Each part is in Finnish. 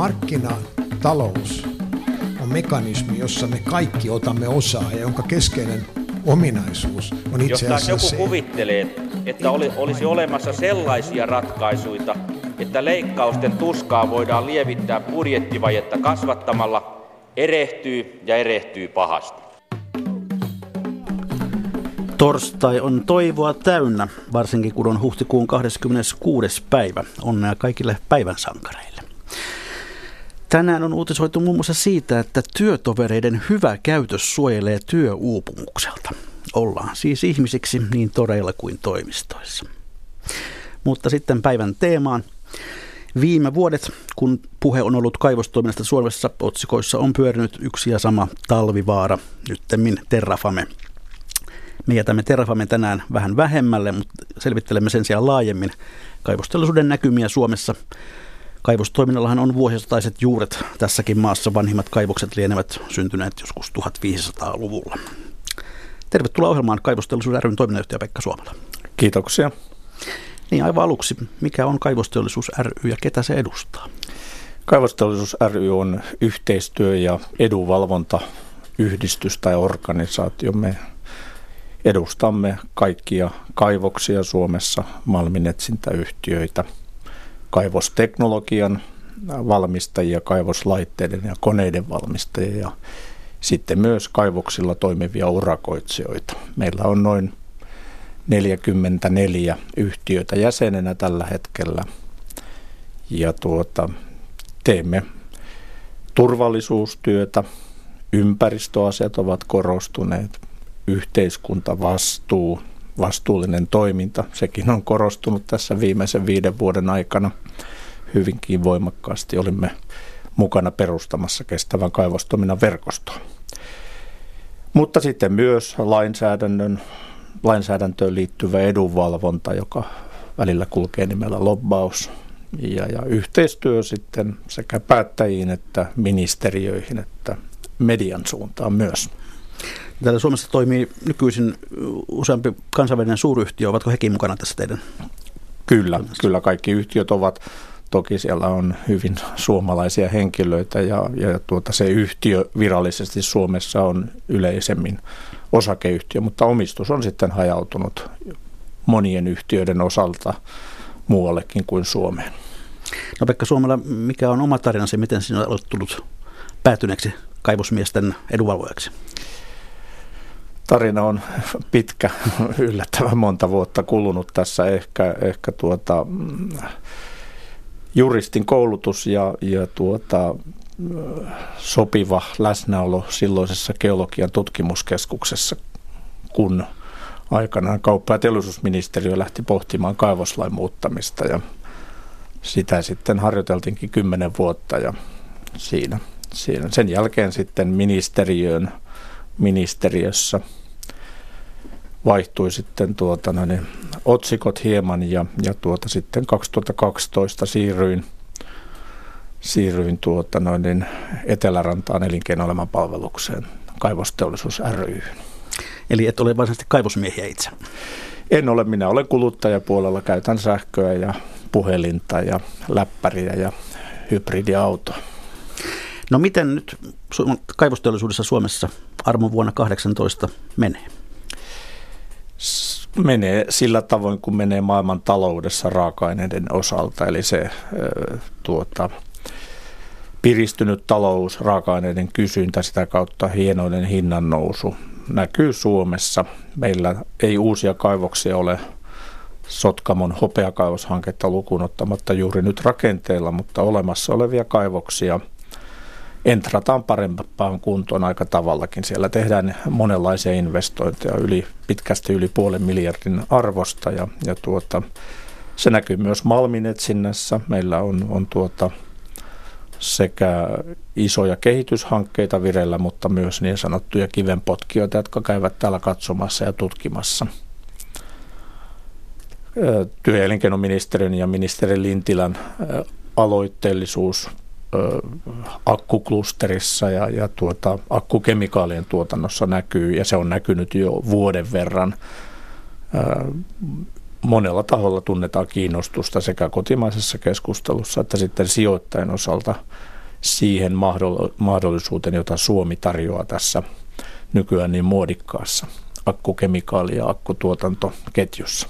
markkinatalous on mekanismi, jossa me kaikki otamme osaa ja jonka keskeinen ominaisuus on itse Jos asiassa joku se, kuvittelee, että oli, olisi olemassa sellaisia ratkaisuja, että leikkausten tuskaa voidaan lievittää budjettivajetta kasvattamalla, erehtyy ja erehtyy pahasti. Torstai on toivoa täynnä, varsinkin kun on huhtikuun 26. päivä. Onnea kaikille päivän sankareille. Tänään on uutisoitu muun muassa siitä, että työtovereiden hyvä käytös suojelee työuupumukselta. Ollaan siis ihmisiksi niin toreilla kuin toimistoissa. Mutta sitten päivän teemaan. Viime vuodet, kun puhe on ollut kaivostoiminnasta Suomessa, otsikoissa on pyörinyt yksi ja sama talvivaara, nyttemmin Terrafame. Me jätämme Terrafamen tänään vähän vähemmälle, mutta selvittelemme sen sijaan laajemmin kaivosteollisuuden näkymiä Suomessa. Kaivostoiminnallahan on vuosisataiset juuret tässäkin maassa. Vanhimmat kaivokset lienevät syntyneet joskus 1500-luvulla. Tervetuloa ohjelmaan Kaivosteollisuuden ryn toiminnanjohtaja Pekka Suomala. Kiitoksia. Niin aivan aluksi, mikä on Kaivosteollisuus ry ja ketä se edustaa? Kaivosteollisuus ry on yhteistyö- ja edunvalvontayhdistys tai organisaatio. Me edustamme kaikkia kaivoksia Suomessa, malminetsintäyhtiöitä, kaivosteknologian valmistajia, kaivoslaitteiden ja koneiden valmistajia ja sitten myös kaivoksilla toimivia urakoitsijoita. Meillä on noin 44 yhtiötä jäsenenä tällä hetkellä. Ja tuota, teemme turvallisuustyötä, ympäristöasiat ovat korostuneet, yhteiskuntavastuu, vastuullinen toiminta, sekin on korostunut tässä viimeisen viiden vuoden aikana hyvinkin voimakkaasti. Olimme mukana perustamassa kestävän kaivostoiminnan verkostoa. Mutta sitten myös lainsäädännön, lainsäädäntöön liittyvä edunvalvonta, joka välillä kulkee nimellä lobbaus ja, ja yhteistyö sitten sekä päättäjiin että ministeriöihin että median suuntaan myös. Täällä Suomessa toimii nykyisin useampi kansainvälinen suuryhtiö. Ovatko hekin mukana tässä teidän? Kyllä, kyllä kaikki yhtiöt ovat. Toki siellä on hyvin suomalaisia henkilöitä ja, ja tuota, se yhtiö virallisesti Suomessa on yleisemmin osakeyhtiö, mutta omistus on sitten hajautunut monien yhtiöiden osalta muuallekin kuin Suomeen. No Pekka Suomella, mikä on oma tarinasi, miten sinä olet tullut päätyneeksi kaivosmiesten edunvalvojaksi? Tarina on pitkä, yllättävän monta vuotta kulunut tässä ehkä, ehkä tuota, juristin koulutus ja, ja tuota, sopiva läsnäolo silloisessa geologian tutkimuskeskuksessa, kun aikanaan kauppa- ja teollisuusministeriö lähti pohtimaan kaivoslain muuttamista ja sitä sitten harjoiteltiinkin kymmenen vuotta ja siinä, siinä. sen jälkeen sitten ministeriöön ministeriössä – vaihtui sitten tuota, no niin, otsikot hieman ja, ja tuota, sitten 2012 siirryin, siirryin tuota, no niin, Etelärantaan elinkeinoelämän palvelukseen kaivosteollisuus ry. Eli et ole varsinaisesti kaivosmiehiä itse? En ole, minä olen kuluttajapuolella, käytän sähköä ja puhelinta ja läppäriä ja hybridiautoa. No miten nyt kaivosteollisuudessa Suomessa armon vuonna 18 menee? Menee sillä tavoin, kuin menee maailman taloudessa raaka-aineiden osalta. Eli se tuota, piristynyt talous, raaka-aineiden kysyntä, sitä kautta hienoinen hinnan nousu näkyy Suomessa. Meillä ei uusia kaivoksia ole Sotkamon hopeakaivoshanketta lukuun ottamatta juuri nyt rakenteella, mutta olemassa olevia kaivoksia – entrataan parempaan kuntoon aika tavallakin. Siellä tehdään monenlaisia investointeja yli, pitkästi yli puolen miljardin arvosta ja, ja tuota, se näkyy myös malminetsinnässä. Meillä on, on tuota, sekä isoja kehityshankkeita vireillä, mutta myös niin sanottuja kivenpotkijoita, jotka käyvät täällä katsomassa ja tutkimassa. Työ- ja ja ministeri Lintilän aloitteellisuus akkuklusterissa ja, ja tuota, akkukemikaalien tuotannossa näkyy, ja se on näkynyt jo vuoden verran monella taholla tunnetaan kiinnostusta sekä kotimaisessa keskustelussa että sitten sijoittajien osalta siihen mahdollisuuteen, jota Suomi tarjoaa tässä nykyään niin muodikkaassa akkukemikaali- ja akkutuotantoketjussa.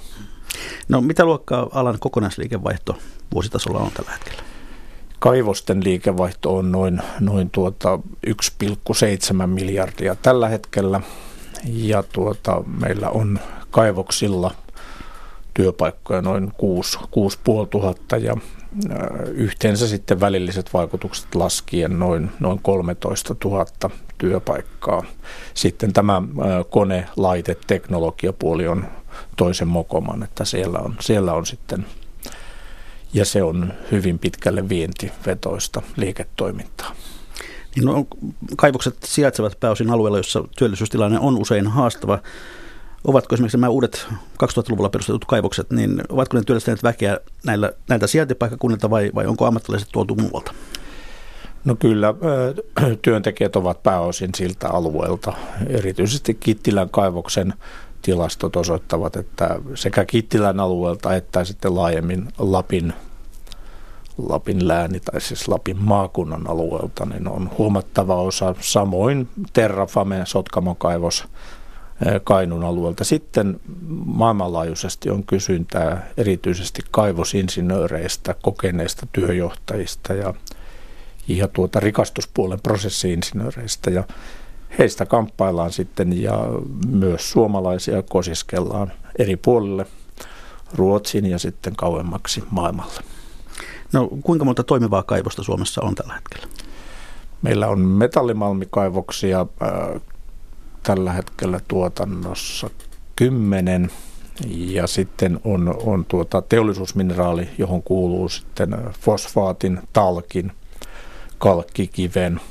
No mitä luokkaa alan kokonaisliikevaihto vuositasolla on tällä hetkellä? Kaivosten liikevaihto on noin, noin tuota 1,7 miljardia tällä hetkellä ja tuota, meillä on kaivoksilla työpaikkoja noin 6, 6 tuhatta ja yhteensä sitten välilliset vaikutukset laskien noin, noin 13 000 työpaikkaa. Sitten tämä kone, laite, teknologiapuoli on toisen mokoman, että siellä on, siellä on sitten ja se on hyvin pitkälle vientivetoista liiketoimintaa. Niin no, kaivokset sijaitsevat pääosin alueella, jossa työllisyystilanne on usein haastava. Ovatko esimerkiksi nämä uudet 2000-luvulla perustetut kaivokset, niin ovatko ne työllistäneet väkeä näillä, näiltä sijaintipaikkakunnilta vai, vai onko ammattilaiset tuotu muualta? No kyllä, työntekijät ovat pääosin siltä alueelta. Erityisesti Kittilän kaivoksen tilastot osoittavat, että sekä Kittilän alueelta että sitten laajemmin Lapin, Lapin lääni tai siis Lapin maakunnan alueelta niin on huomattava osa. Samoin Terrafame, Sotkamon kaivos Kainun alueelta. Sitten maailmanlaajuisesti on kysyntää erityisesti kaivosinsinööreistä, kokeneista työjohtajista ja, ja tuota rikastuspuolen prosessiinsinööreistä. Ja heistä kamppaillaan sitten ja myös suomalaisia kosiskellaan eri puolille Ruotsin ja sitten kauemmaksi maailmalle. No kuinka monta toimivaa kaivosta Suomessa on tällä hetkellä? Meillä on metallimalmikaivoksia äh, tällä hetkellä tuotannossa kymmenen ja sitten on, on tuota teollisuusmineraali, johon kuuluu sitten fosfaatin, talkin, kalkkikiven,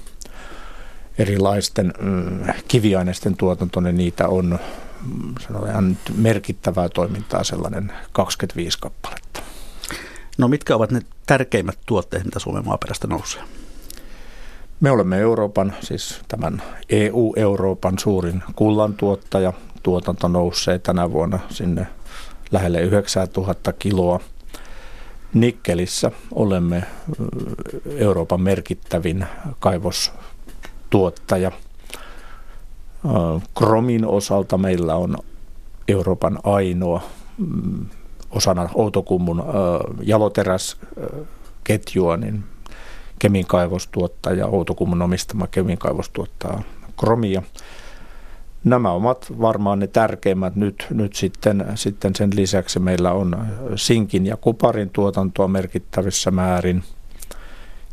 erilaisten mm, kiviaineisten tuotanto, niin niitä on mm, sanotaan merkittävää toimintaa sellainen 25 kappaletta. No mitkä ovat ne tärkeimmät tuotteet, mitä Suomen maaperästä nousee? Me olemme Euroopan, siis tämän EU-Euroopan suurin kullantuottaja. Tuotanto nousee tänä vuonna sinne lähelle 9000 kiloa. Nikkelissä olemme Euroopan merkittävin kaivostuottaja. Kromin osalta meillä on Euroopan ainoa mm, osana Outokummun jaloteräsketjua, niin Kemin kaivos tuottaa ja Outokummun omistama Kemin kaivos tuottaa kromia. Nämä ovat varmaan ne tärkeimmät. Nyt, nyt sitten, sitten sen lisäksi meillä on sinkin ja kuparin tuotantoa merkittävissä määrin.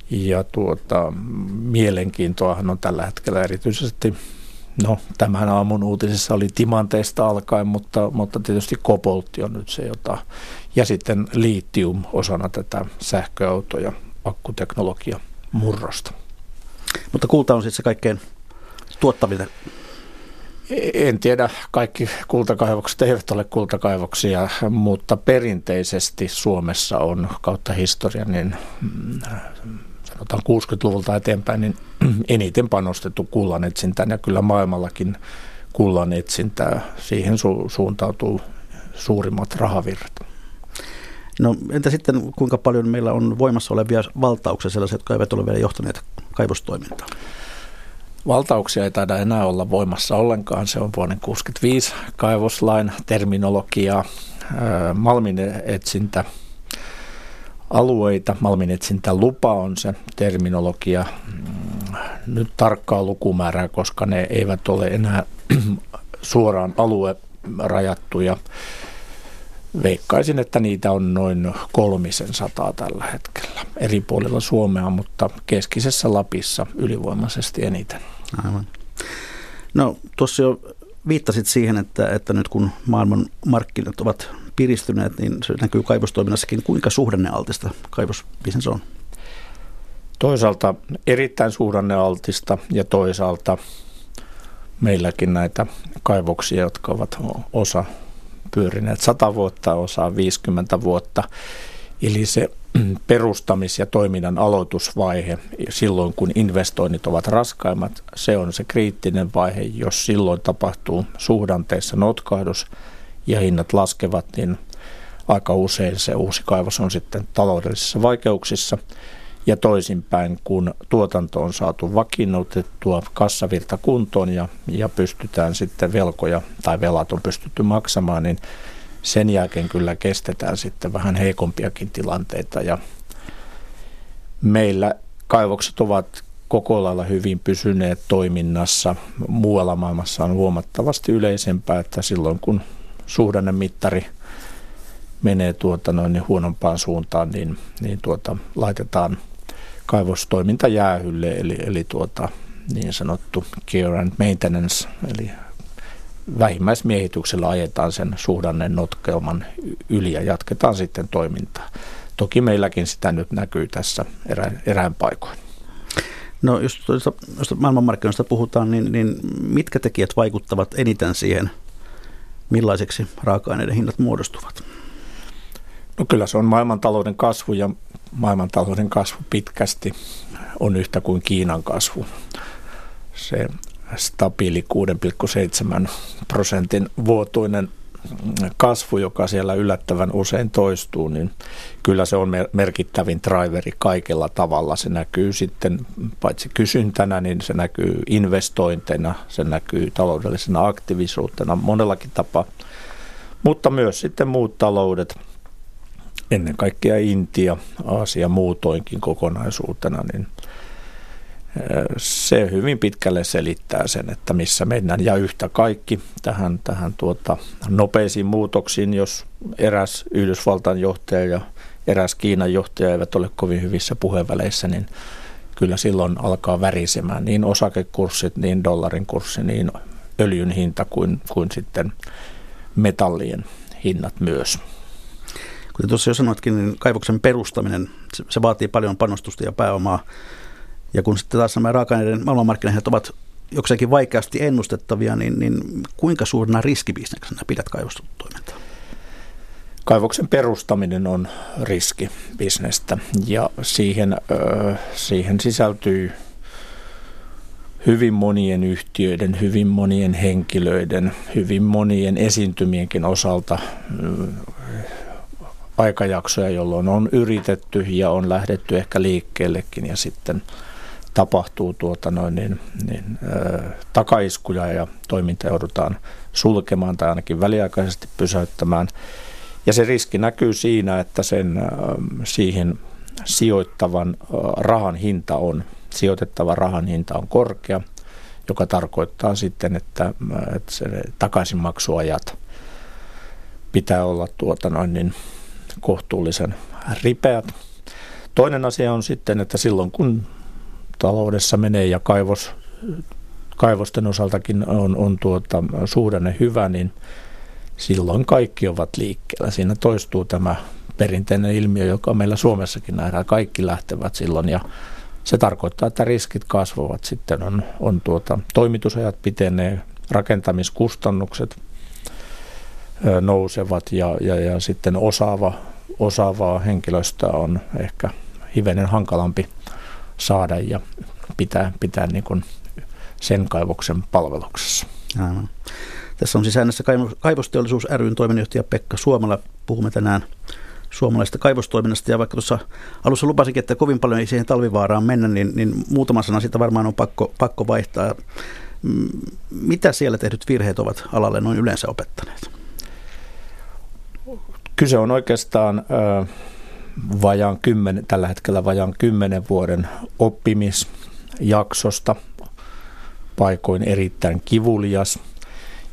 Ja tuota, mielenkiintoahan on tällä hetkellä erityisesti, no tämän aamun uutisissa oli timanteista alkaen, mutta, mutta tietysti koboltti on nyt se, jota, ja sitten liittium osana tätä sähköautoja akkuteknologia murrosta. Mutta kulta on siis se kaikkein tuottavin en tiedä, kaikki kultakaivokset eivät ole kultakaivoksia, mutta perinteisesti Suomessa on kautta historian, niin mm, sanotaan 60-luvulta eteenpäin, niin eniten panostettu kullan etsintään ja kyllä maailmallakin kullan etsintää. Siihen su- suuntautuu suurimmat rahavirrat. No entä sitten kuinka paljon meillä on voimassa olevia valtauksia sellaisia, jotka eivät ole vielä johtaneet kaivostoimintaan? Valtauksia ei taida enää olla voimassa ollenkaan. Se on vuoden 65 kaivoslain terminologiaa. Malmin etsintä alueita, malminetsintä lupa on se terminologia. Mm, nyt tarkkaa lukumäärää, koska ne eivät ole enää suoraan alue rajattuja Veikkaisin, että niitä on noin kolmisen sataa tällä hetkellä eri puolilla Suomea, mutta keskisessä Lapissa ylivoimaisesti eniten. Aivan. No tuossa jo viittasit siihen, että, että nyt kun maailman markkinat ovat piristyneet, niin se näkyy kaivostoiminnassakin. Kuinka suhdannealtista kaivosbisnes on? Toisaalta erittäin suhdannealtista ja toisaalta meilläkin näitä kaivoksia, jotka ovat osa pyörineet 100 vuotta, osaa 50 vuotta. Eli se perustamis- ja toiminnan aloitusvaihe, silloin kun investoinnit ovat raskaimmat, se on se kriittinen vaihe. Jos silloin tapahtuu suhdanteessa notkahdus ja hinnat laskevat, niin aika usein se uusi kaivos on sitten taloudellisissa vaikeuksissa. Ja toisinpäin, kun tuotanto on saatu vakiinnutettua kassavirta kuntoon ja, ja pystytään sitten velkoja tai velat on pystytty maksamaan, niin sen jälkeen kyllä kestetään sitten vähän heikompiakin tilanteita. Ja meillä kaivokset ovat koko lailla hyvin pysyneet toiminnassa. Muualla maailmassa on huomattavasti yleisempää, että silloin kun suhdannemittari menee tuota noin niin huonompaan suuntaan, niin, niin tuota, laitetaan kaivostoiminta jäähylle, eli, eli tuota, niin sanottu care and maintenance, eli vähimmäismiehityksellä ajetaan sen suhdannen notkelman yli ja jatketaan sitten toimintaa. Toki meilläkin sitä nyt näkyy tässä erään, erään paikoin. No jos, jos maailmanmarkkinoista puhutaan, niin, niin mitkä tekijät vaikuttavat eniten siihen, millaiseksi raaka-aineiden hinnat muodostuvat? No kyllä se on maailmantalouden kasvu ja maailmantalouden kasvu pitkästi on yhtä kuin Kiinan kasvu. Se stabiili 6,7 prosentin vuotuinen kasvu, joka siellä yllättävän usein toistuu, niin kyllä se on merkittävin driveri kaikella tavalla. Se näkyy sitten paitsi kysyntänä, niin se näkyy investointeina, se näkyy taloudellisena aktiivisuutena monellakin tapaa, mutta myös sitten muut taloudet, ennen kaikkea Intia, Aasia muutoinkin kokonaisuutena, niin se hyvin pitkälle selittää sen, että missä mennään. Ja yhtä kaikki tähän, tähän tuota, nopeisiin muutoksiin, jos eräs Yhdysvaltain johtaja ja eräs Kiinan johtaja eivät ole kovin hyvissä puheenväleissä, niin kyllä silloin alkaa värisemään niin osakekurssit, niin dollarin kurssi, niin öljyn hinta kuin, kuin sitten metallien hinnat myös. Kuten tuossa jo sanoitkin, niin kaivoksen perustaminen, se, se vaatii paljon panostusta ja pääomaa. Ja kun sitten taas nämä raaka-aineiden maailmanmarkkinat ovat jokseenkin vaikeasti ennustettavia, niin, niin kuinka suurena riskibisneksenä pidät kaivostoimintaa? Kaivoksen perustaminen on riski bisnestä ja siihen, siihen sisältyy hyvin monien yhtiöiden, hyvin monien henkilöiden, hyvin monien esiintymienkin osalta aikajaksoja, jolloin on yritetty ja on lähdetty ehkä liikkeellekin ja sitten – tapahtuu tuota noin, niin, niin, ö, takaiskuja ja toiminta joudutaan sulkemaan tai ainakin väliaikaisesti pysäyttämään. Ja se riski näkyy siinä, että sen ö, siihen sijoittavan ö, rahan hinta on, sijoitettava rahan hinta on korkea, joka tarkoittaa sitten, että, että se takaisinmaksuajat pitää olla tuota noin niin kohtuullisen ripeät. Toinen asia on sitten, että silloin kun taloudessa menee ja kaivos, kaivosten osaltakin on, on tuota, suhdanne hyvä, niin silloin kaikki ovat liikkeellä. Siinä toistuu tämä perinteinen ilmiö, joka meillä Suomessakin nähdään. Kaikki lähtevät silloin ja se tarkoittaa, että riskit kasvavat. Sitten on, on tuota, toimitusajat pitenee, rakentamiskustannukset nousevat ja, ja, ja sitten osaava, osaavaa henkilöstöä on ehkä hivenen hankalampi saada ja pitää, pitää niin kuin sen kaivoksen palveluksessa. Aivan. Tässä on siis äänessä Kaivosteollisuus ryn toiminnanjohtaja Pekka Suomala. Puhumme tänään suomalaisesta kaivostoiminnasta ja vaikka tuossa alussa lupasikin, että kovin paljon ei siihen talvivaaraan mennä, niin, niin muutama sana siitä varmaan on pakko, pakko vaihtaa. Mm, mitä siellä tehdyt virheet ovat alalle noin yleensä opettaneet? Kyse on oikeastaan äh, vajaan kymmenen, tällä hetkellä vajaan kymmenen vuoden oppimisjaksosta, paikoin erittäin kivulias.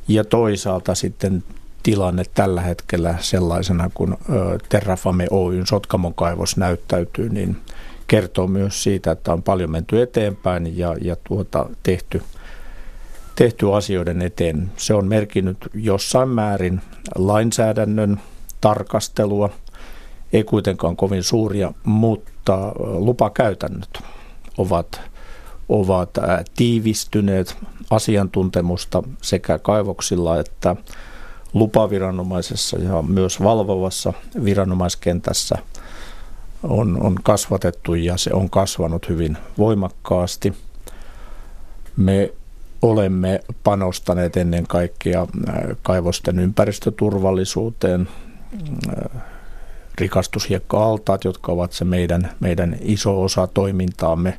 Ja toisaalta sitten tilanne tällä hetkellä sellaisena, kun Terrafame Oyn Sotkamon kaivos näyttäytyy, niin kertoo myös siitä, että on paljon menty eteenpäin ja, ja tuota, tehty, tehty asioiden eteen. Se on merkinnyt jossain määrin lainsäädännön tarkastelua – ei kuitenkaan kovin suuria, mutta lupakäytännöt ovat, ovat tiivistyneet asiantuntemusta sekä kaivoksilla että lupaviranomaisessa ja myös valvovassa viranomaiskentässä on, on kasvatettu ja se on kasvanut hyvin voimakkaasti. Me olemme panostaneet ennen kaikkea kaivosten ympäristöturvallisuuteen, rikastushiekka-altaat, jotka ovat se meidän, meidän iso osa toimintaamme,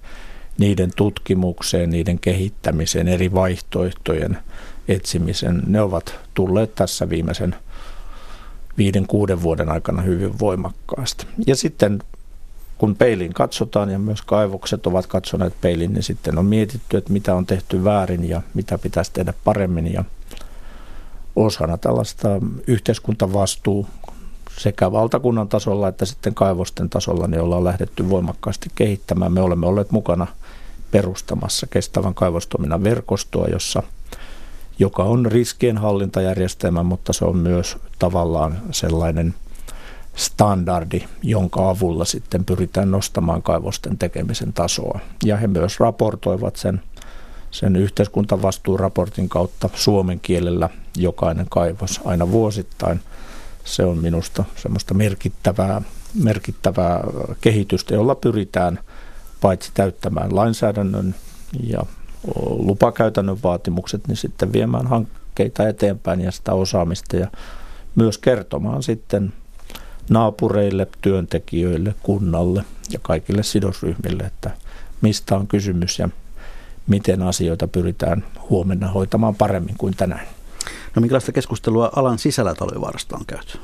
niiden tutkimukseen, niiden kehittämiseen, eri vaihtoehtojen etsimisen, ne ovat tulleet tässä viimeisen viiden, kuuden vuoden aikana hyvin voimakkaasti. Ja sitten kun peiliin katsotaan ja myös kaivokset ovat katsoneet peiliin, niin sitten on mietitty, että mitä on tehty väärin ja mitä pitäisi tehdä paremmin. Ja osana tällaista yhteiskuntavastuu sekä valtakunnan tasolla että sitten kaivosten tasolla, niin ollaan lähdetty voimakkaasti kehittämään. Me olemme olleet mukana perustamassa kestävän kaivostoiminnan verkostoa, jossa joka on riskienhallintajärjestelmä, mutta se on myös tavallaan sellainen standardi, jonka avulla sitten pyritään nostamaan kaivosten tekemisen tasoa. Ja he myös raportoivat sen, sen yhteiskuntavastuuraportin kautta suomen kielellä jokainen kaivos aina vuosittain. Se on minusta semmoista merkittävää, merkittävää kehitystä, jolla pyritään paitsi täyttämään lainsäädännön ja lupakäytännön vaatimukset, niin sitten viemään hankkeita eteenpäin ja sitä osaamista ja myös kertomaan sitten naapureille, työntekijöille, kunnalle ja kaikille sidosryhmille, että mistä on kysymys ja miten asioita pyritään huomenna hoitamaan paremmin kuin tänään. No minkälaista keskustelua alan sisällä Talvivaarasta on käyty?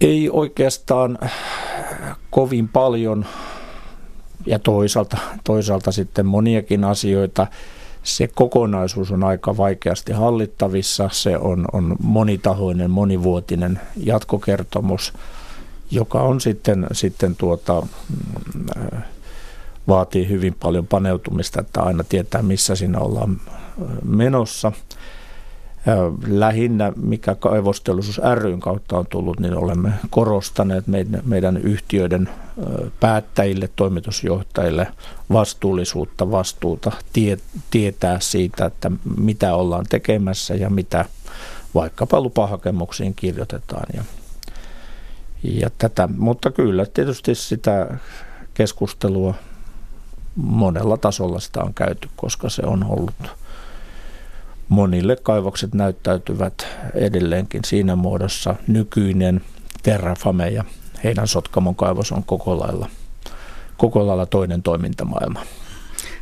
Ei oikeastaan kovin paljon ja toisaalta, toisaalta sitten moniakin asioita. Se kokonaisuus on aika vaikeasti hallittavissa. Se on, on monitahoinen, monivuotinen jatkokertomus, joka on sitten, sitten tuota, mm, vaatii hyvin paljon paneutumista, että aina tietää missä siinä ollaan menossa – lähinnä, mikä kaivosteollisuus ryn kautta on tullut, niin olemme korostaneet meidän, meidän yhtiöiden päättäjille, toimitusjohtajille vastuullisuutta, vastuuta, tie, tietää siitä, että mitä ollaan tekemässä ja mitä vaikkapa lupahakemuksiin kirjoitetaan. Ja, ja tätä, mutta kyllä tietysti sitä keskustelua monella tasolla sitä on käyty, koska se on ollut – monille kaivokset näyttäytyvät edelleenkin siinä muodossa. Nykyinen Terrafame ja heidän Sotkamon kaivos on koko lailla, koko lailla toinen toimintamaailma.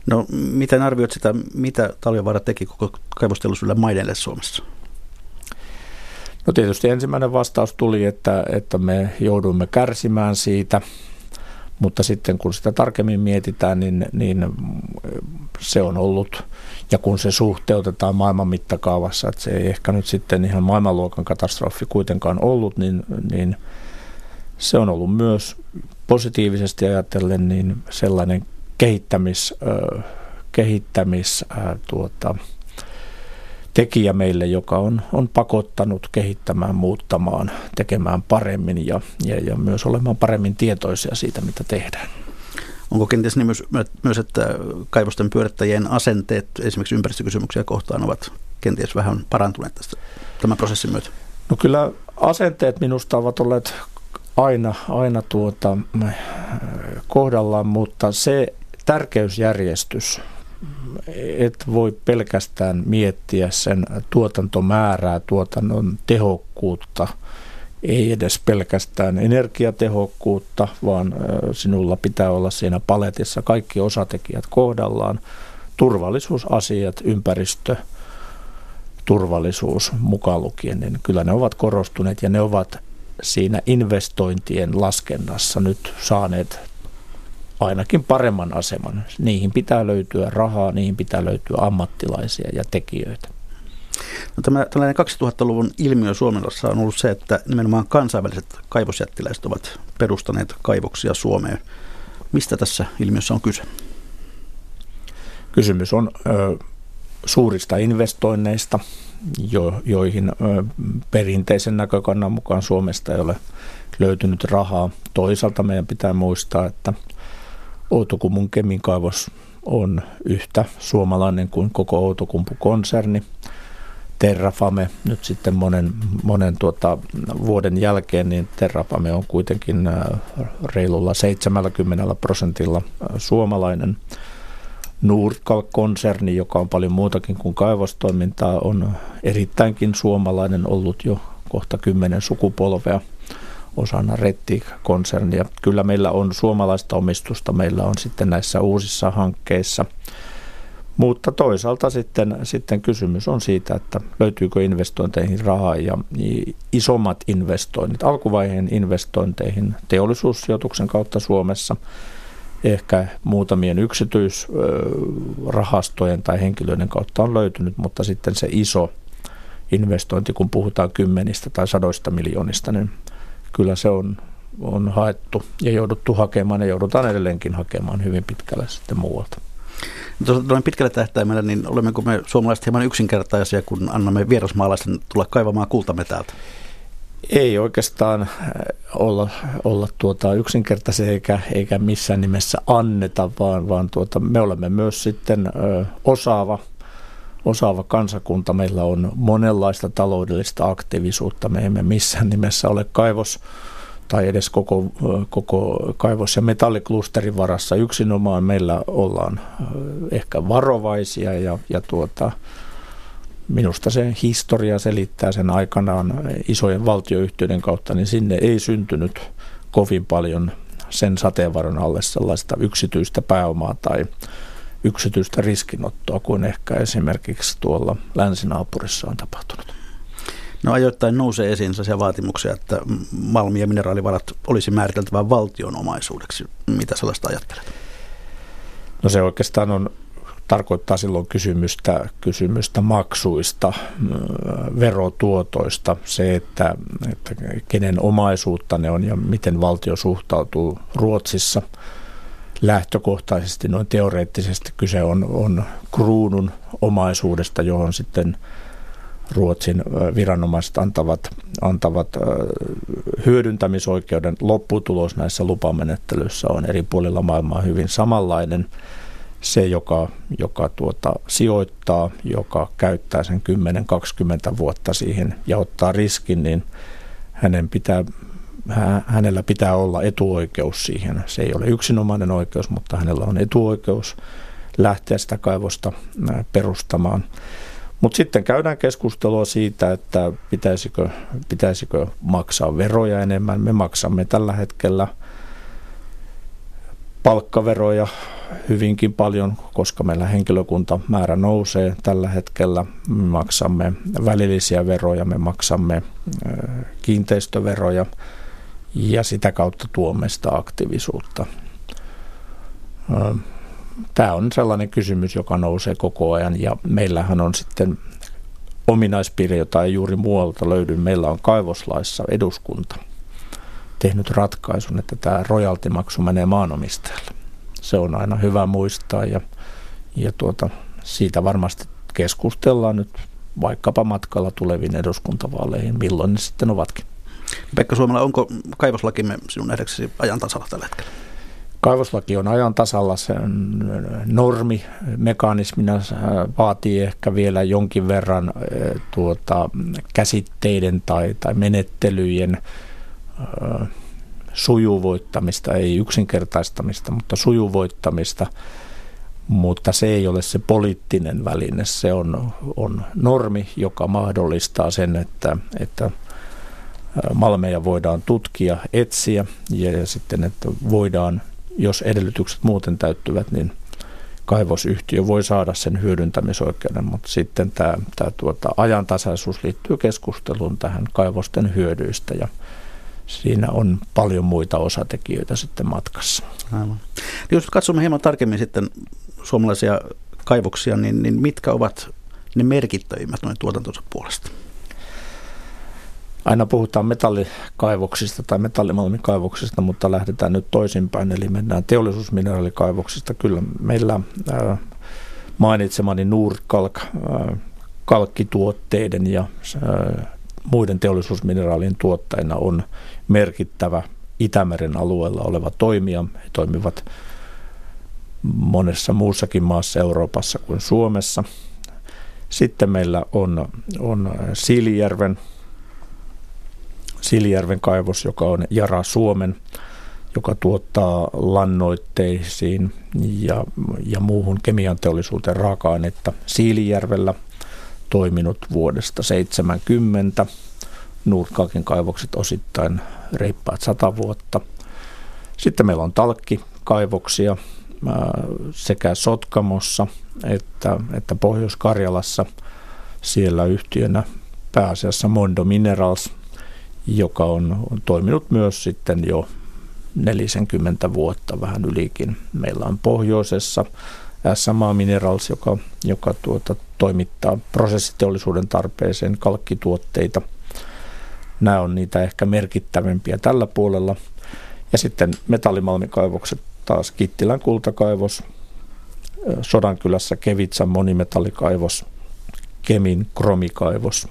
No miten arvioit sitä, mitä Talvivaara teki koko kaivosteollisuudelle maidelle Suomessa? No tietysti ensimmäinen vastaus tuli, että, että me joudumme kärsimään siitä, mutta sitten kun sitä tarkemmin mietitään, niin, niin se on ollut ja kun se suhteutetaan maailman mittakaavassa, että se ei ehkä nyt sitten ihan maailmanluokan katastrofi kuitenkaan ollut, niin, niin se on ollut myös positiivisesti ajatellen niin sellainen kehittämis, kehittämis tuota, tekijä meille, joka on, on pakottanut kehittämään, muuttamaan, tekemään paremmin ja, ja, ja myös olemaan paremmin tietoisia siitä, mitä tehdään. Onko kenties niin myös, myös, että kaivosten pyörittäjien asenteet esimerkiksi ympäristökysymyksiä kohtaan ovat kenties vähän parantuneet tästä tämän prosessin myötä? No kyllä asenteet minusta ovat olleet aina, aina tuota, kohdallaan, mutta se tärkeysjärjestys, et voi pelkästään miettiä sen tuotantomäärää, tuotannon tehokkuutta – ei edes pelkästään energiatehokkuutta, vaan sinulla pitää olla siinä paletissa kaikki osatekijät kohdallaan, turvallisuusasiat, ympäristö, turvallisuus mukaan lukien, niin kyllä ne ovat korostuneet ja ne ovat siinä investointien laskennassa nyt saaneet ainakin paremman aseman. Niihin pitää löytyä rahaa, niihin pitää löytyä ammattilaisia ja tekijöitä. No, tämä tällainen 2000-luvun ilmiö Suomessa on ollut se, että nimenomaan kansainväliset kaivosjättiläiset ovat perustaneet kaivoksia Suomeen. Mistä tässä ilmiössä on kyse? Kysymys on ö, suurista investoinneista, jo, joihin ö, perinteisen näkökannan mukaan Suomesta ei ole löytynyt rahaa. Toisaalta meidän pitää muistaa, että Outokumun kemikaivos on yhtä suomalainen kuin koko Outokumpu-konserni – Terrafame nyt sitten monen, monen tuota, vuoden jälkeen, niin Terrafame on kuitenkin äh, reilulla 70 prosentilla äh, suomalainen. Nordkalk-konserni, joka on paljon muutakin kuin kaivostoimintaa, on erittäinkin suomalainen ollut jo kohta kymmenen sukupolvea osana Retti-konsernia. Kyllä meillä on suomalaista omistusta, meillä on sitten näissä uusissa hankkeissa – mutta toisaalta sitten, sitten kysymys on siitä, että löytyykö investointeihin rahaa ja isommat investoinnit, alkuvaiheen investointeihin teollisuussijoituksen kautta Suomessa, ehkä muutamien yksityisrahastojen tai henkilöiden kautta on löytynyt, mutta sitten se iso investointi, kun puhutaan kymmenistä tai sadoista miljoonista, niin kyllä se on, on haettu ja jouduttu hakemaan ja joudutaan edelleenkin hakemaan hyvin pitkälle sitten muualta. Tuolla pitkällä tähtäimellä, niin olemmeko me suomalaiset hieman yksinkertaisia, kun annamme vierasmaalaisen tulla kaivamaan kultametältä? Ei oikeastaan äh, olla, olla tuota yksinkertaisia eikä, eikä missään nimessä anneta, vaan, vaan tuota, me olemme myös sitten ö, osaava, osaava kansakunta. Meillä on monenlaista taloudellista aktiivisuutta. Me emme missään nimessä ole kaivos tai edes koko, koko kaivos- ja metalliklusterin varassa. Yksinomaan meillä ollaan ehkä varovaisia ja, ja tuota, minusta se historia selittää sen aikanaan isojen valtioyhtiöiden kautta, niin sinne ei syntynyt kovin paljon sen sateenvaron alle sellaista yksityistä pääomaa tai yksityistä riskinottoa kuin ehkä esimerkiksi tuolla länsinaapurissa on tapahtunut. No ajoittain nousee esiin sellaisia vaatimuksia, että malmi- ja mineraalivarat olisi määriteltävä valtion omaisuudeksi. Mitä sellaista ajattelet? No se oikeastaan on, tarkoittaa silloin kysymystä, kysymystä maksuista, verotuotoista, se, että, että kenen omaisuutta ne on ja miten valtio suhtautuu Ruotsissa. Lähtökohtaisesti noin teoreettisesti kyse on, on kruunun omaisuudesta, johon sitten – Ruotsin viranomaiset antavat, antavat hyödyntämisoikeuden. Lopputulos näissä lupamenettelyissä on eri puolilla maailmaa hyvin samanlainen. Se, joka, joka tuota, sijoittaa, joka käyttää sen 10-20 vuotta siihen ja ottaa riskin, niin hänen pitää, hänellä pitää olla etuoikeus siihen. Se ei ole yksinomainen oikeus, mutta hänellä on etuoikeus lähteä sitä kaivosta perustamaan. Mutta sitten käydään keskustelua siitä, että pitäisikö, pitäisikö maksaa veroja enemmän. Me maksamme tällä hetkellä palkkaveroja hyvinkin paljon, koska meillä henkilökuntamäärä nousee tällä hetkellä. Me maksamme välillisiä veroja, me maksamme kiinteistöveroja ja sitä kautta tuomme sitä aktiivisuutta tämä on sellainen kysymys, joka nousee koko ajan ja meillähän on sitten ominaispiirre, jota ei juuri muualta löydy. Meillä on kaivoslaissa eduskunta tehnyt ratkaisun, että tämä rojaltimaksu menee maanomistajalle. Se on aina hyvä muistaa ja, ja tuota, siitä varmasti keskustellaan nyt vaikkapa matkalla tuleviin eduskuntavaaleihin, milloin ne sitten ovatkin. Pekka Suomella, onko kaivoslakimme sinun nähdäksesi ajan tasalla tällä hetkellä? Kaivoslaki on ajan tasalla, sen normi mekanismina. Vaatii ehkä vielä jonkin verran tuota, käsitteiden tai, tai menettelyjen sujuvoittamista, ei yksinkertaistamista, mutta sujuvoittamista, mutta se ei ole se poliittinen väline, se on, on normi, joka mahdollistaa sen, että, että malmeja voidaan tutkia, etsiä ja, ja sitten, että voidaan jos edellytykset muuten täyttyvät, niin kaivosyhtiö voi saada sen hyödyntämisoikeuden, mutta sitten tämä, tämä tuota, ajantasaisuus liittyy keskusteluun tähän kaivosten hyödyistä ja siinä on paljon muita osatekijöitä sitten matkassa. Aivan. Jos katsomme hieman tarkemmin sitten suomalaisia kaivoksia, niin, niin mitkä ovat ne merkittävimmät noin tuotantonsa puolesta? Aina puhutaan metallikaivoksista tai metallimalmikaivoksista, mutta lähdetään nyt toisinpäin, eli mennään teollisuusmineraalikaivoksista. Kyllä meillä ää, mainitsemani Nordkalk ää, kalkkituotteiden ja ää, muiden teollisuusmineraalien tuottajina on merkittävä Itämeren alueella oleva toimija. He toimivat monessa muussakin maassa Euroopassa kuin Suomessa. Sitten meillä on, on Siilijärven Siljärven kaivos, joka on Jara Suomen, joka tuottaa lannoitteisiin ja, ja muuhun kemian teollisuuteen raaka-ainetta Siilijärvellä toiminut vuodesta 70. Nordkalkin kaivokset osittain reippaat sata vuotta. Sitten meillä on talkkikaivoksia sekä Sotkamossa että, että Pohjois-Karjalassa. Siellä yhtiönä pääasiassa Mondo Minerals, joka on, toiminut myös sitten jo 40 vuotta, vähän ylikin. Meillä on pohjoisessa SMA Minerals, joka, joka tuota, toimittaa prosessiteollisuuden tarpeeseen kalkkituotteita. Nämä on niitä ehkä merkittävimpiä tällä puolella. Ja sitten metallimalmikaivokset taas Kittilän kultakaivos, Sodankylässä Kevitsan monimetallikaivos, Kemin kromikaivos,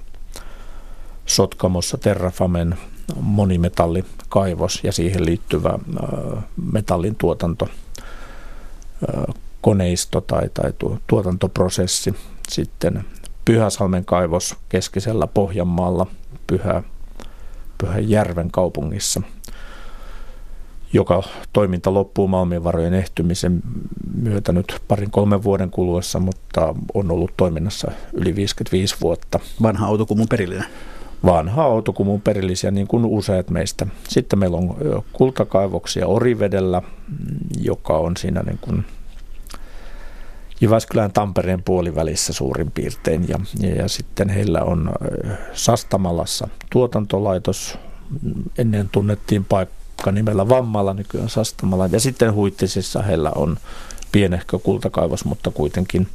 Sotkamossa Terrafamen monimetallikaivos ja siihen liittyvä metallin tuotanto, koneisto tai, tai tuotantoprosessi. Sitten Pyhäsalmen kaivos keskisellä Pohjanmaalla Pyhä, Pyhäjärven kaupungissa – joka toiminta loppuu malmivarojen ehtymisen myötä nyt parin kolmen vuoden kuluessa, mutta on ollut toiminnassa yli 55 vuotta. Vanha autokumun perillinen. Vanha autokumun perillisiä, niin kuin useat meistä. Sitten meillä on kultakaivoksia Orivedellä, joka on siinä niin kuin Jyväskylän Tampereen puolivälissä suurin piirtein. Ja, ja, ja sitten heillä on Sastamalassa tuotantolaitos. Ennen tunnettiin paikka nimellä Vammalla, nykyään Sastamalla. Ja sitten Huittisissa heillä on pienehkö kultakaivos, mutta kuitenkin,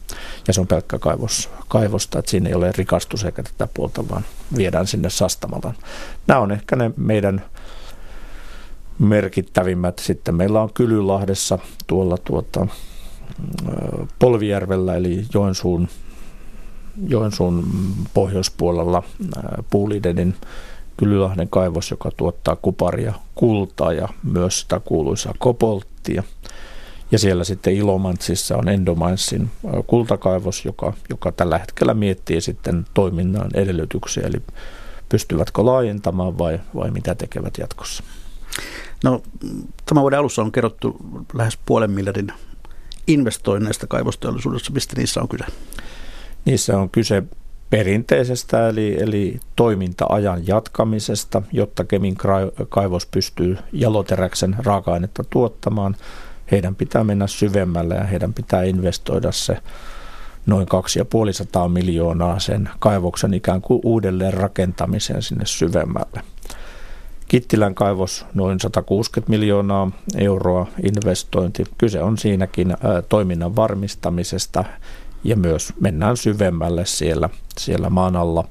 ja se on pelkkä kaivos, kaivosta, että siinä ei ole rikastus eikä tätä puolta, vaan viedään sinne Sastamalan. Nämä on ehkä ne meidän merkittävimmät. Sitten meillä on Kylylahdessa tuolla tuota, Polvijärvellä, eli Joensuun, Joensuun pohjoispuolella Puulidenin Kylylahden kaivos, joka tuottaa kuparia, kultaa ja myös sitä kuuluisaa kopolttia. Ja siellä sitten Ilomantsissa on Endomanssin kultakaivos, joka, joka tällä hetkellä miettii sitten toiminnan edellytyksiä, eli pystyvätkö laajentamaan vai, vai mitä tekevät jatkossa. No, tämän vuoden alussa on kerrottu lähes puolen miljardin investoinneista kaivosteollisuudessa. Mistä niissä on kyse? Niissä on kyse perinteisestä eli, eli toiminta-ajan jatkamisesta, jotta Kemin kaivos pystyy jaloteräksen raaka-ainetta tuottamaan. Heidän pitää mennä syvemmälle ja heidän pitää investoida se noin 250 miljoonaa sen kaivoksen ikään kuin uudelleen rakentamiseen sinne syvemmälle. Kittilän kaivos noin 160 miljoonaa euroa investointi. Kyse on siinäkin toiminnan varmistamisesta ja myös mennään syvemmälle siellä, siellä maan alla,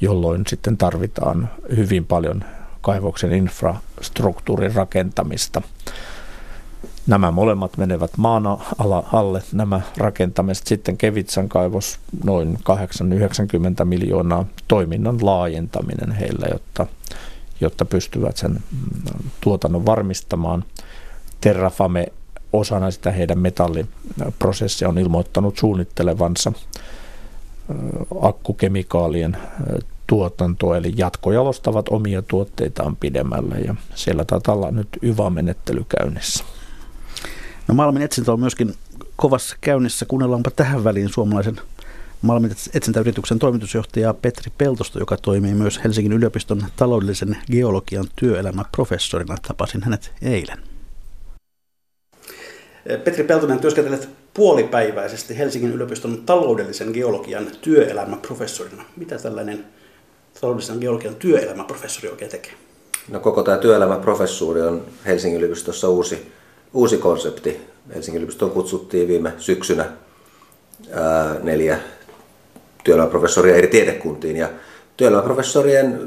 jolloin sitten tarvitaan hyvin paljon kaivoksen infrastruktuurin rakentamista. Nämä molemmat menevät maan alle, nämä rakentamiset. Sitten Kevitsan kaivos noin 890 miljoonaa toiminnan laajentaminen heillä, jotta, jotta pystyvät sen mm, tuotannon varmistamaan. Terrafame osana sitä heidän metalliprosessia on ilmoittanut suunnittelevansa akkukemikaalien tuotantoa, eli jatkojalostavat omia tuotteitaan pidemmälle ja siellä taitaa olla nyt YVA-menettely käynnissä. No Malmin etsintä on myöskin kovassa käynnissä. Kuunnellaanpa tähän väliin suomalaisen Malmin etsintäyrityksen toimitusjohtaja Petri Peltosto, joka toimii myös Helsingin yliopiston taloudellisen geologian työelämäprofessorina. Tapasin hänet eilen. Petri Peltonen, työskentelet puolipäiväisesti Helsingin yliopiston taloudellisen geologian työelämäprofessorina. Mitä tällainen taloudellisen geologian työelämäprofessori oikein tekee? No koko tämä työelämäprofessuuri on Helsingin yliopistossa uusi, uusi konsepti. Helsingin yliopistoon kutsuttiin viime syksynä ää, neljä työelämäprofessoria eri tiedekuntiin. Ja työelämäprofessorien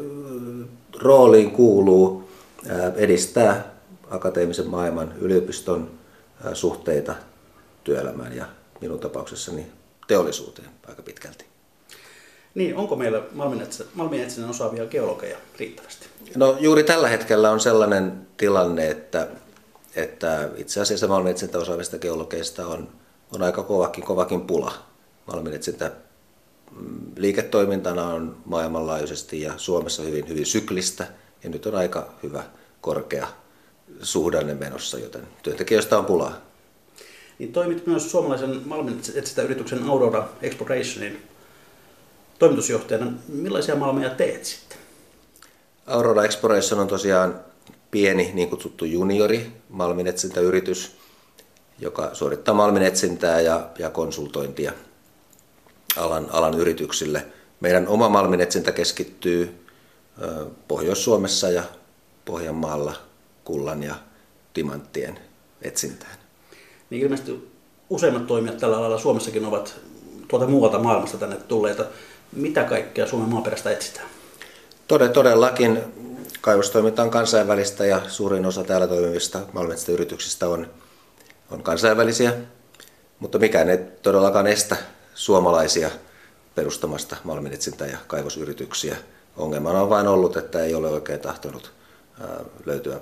rooliin kuuluu ää, edistää akateemisen maailman yliopiston suhteita työelämään ja minun tapauksessani teollisuuteen aika pitkälti. Niin, onko meillä Malmin etsinnän osaavia geologeja riittävästi? No juuri tällä hetkellä on sellainen tilanne, että, että itse asiassa Malmin etsintä osaavista geologeista on, on aika kovakin, kovakin pula. Malmin etsintä mm, liiketoimintana on maailmanlaajuisesti ja Suomessa hyvin, hyvin syklistä ja nyt on aika hyvä korkea suhdanne menossa, joten työntekijöistä on pulaa. Niin toimit myös suomalaisen Malmin yrityksen Aurora Explorationin toimitusjohtajana. Millaisia malmeja teet sitten? Aurora Exploration on tosiaan pieni niin kutsuttu juniori malminetsintäyritys, joka suorittaa malminetsintää ja, ja konsultointia alan, alan yrityksille. Meidän oma malminetsintä keskittyy Pohjois-Suomessa ja Pohjanmaalla kullan ja timanttien etsintään. Niin ilmeisesti useimmat toimijat tällä alalla Suomessakin ovat tuolta muualta maailmasta tänne tulleita. Mitä kaikkea Suomen maaperästä etsitään? Todellakin kaivostoiminta on kansainvälistä ja suurin osa täällä toimivista yrityksistä on, on kansainvälisiä, mutta mikään ei todellakaan estä suomalaisia perustamasta malminetsintä- ja kaivosyrityksiä. Ongelmana on vain ollut, että ei ole oikein tahtonut löytyä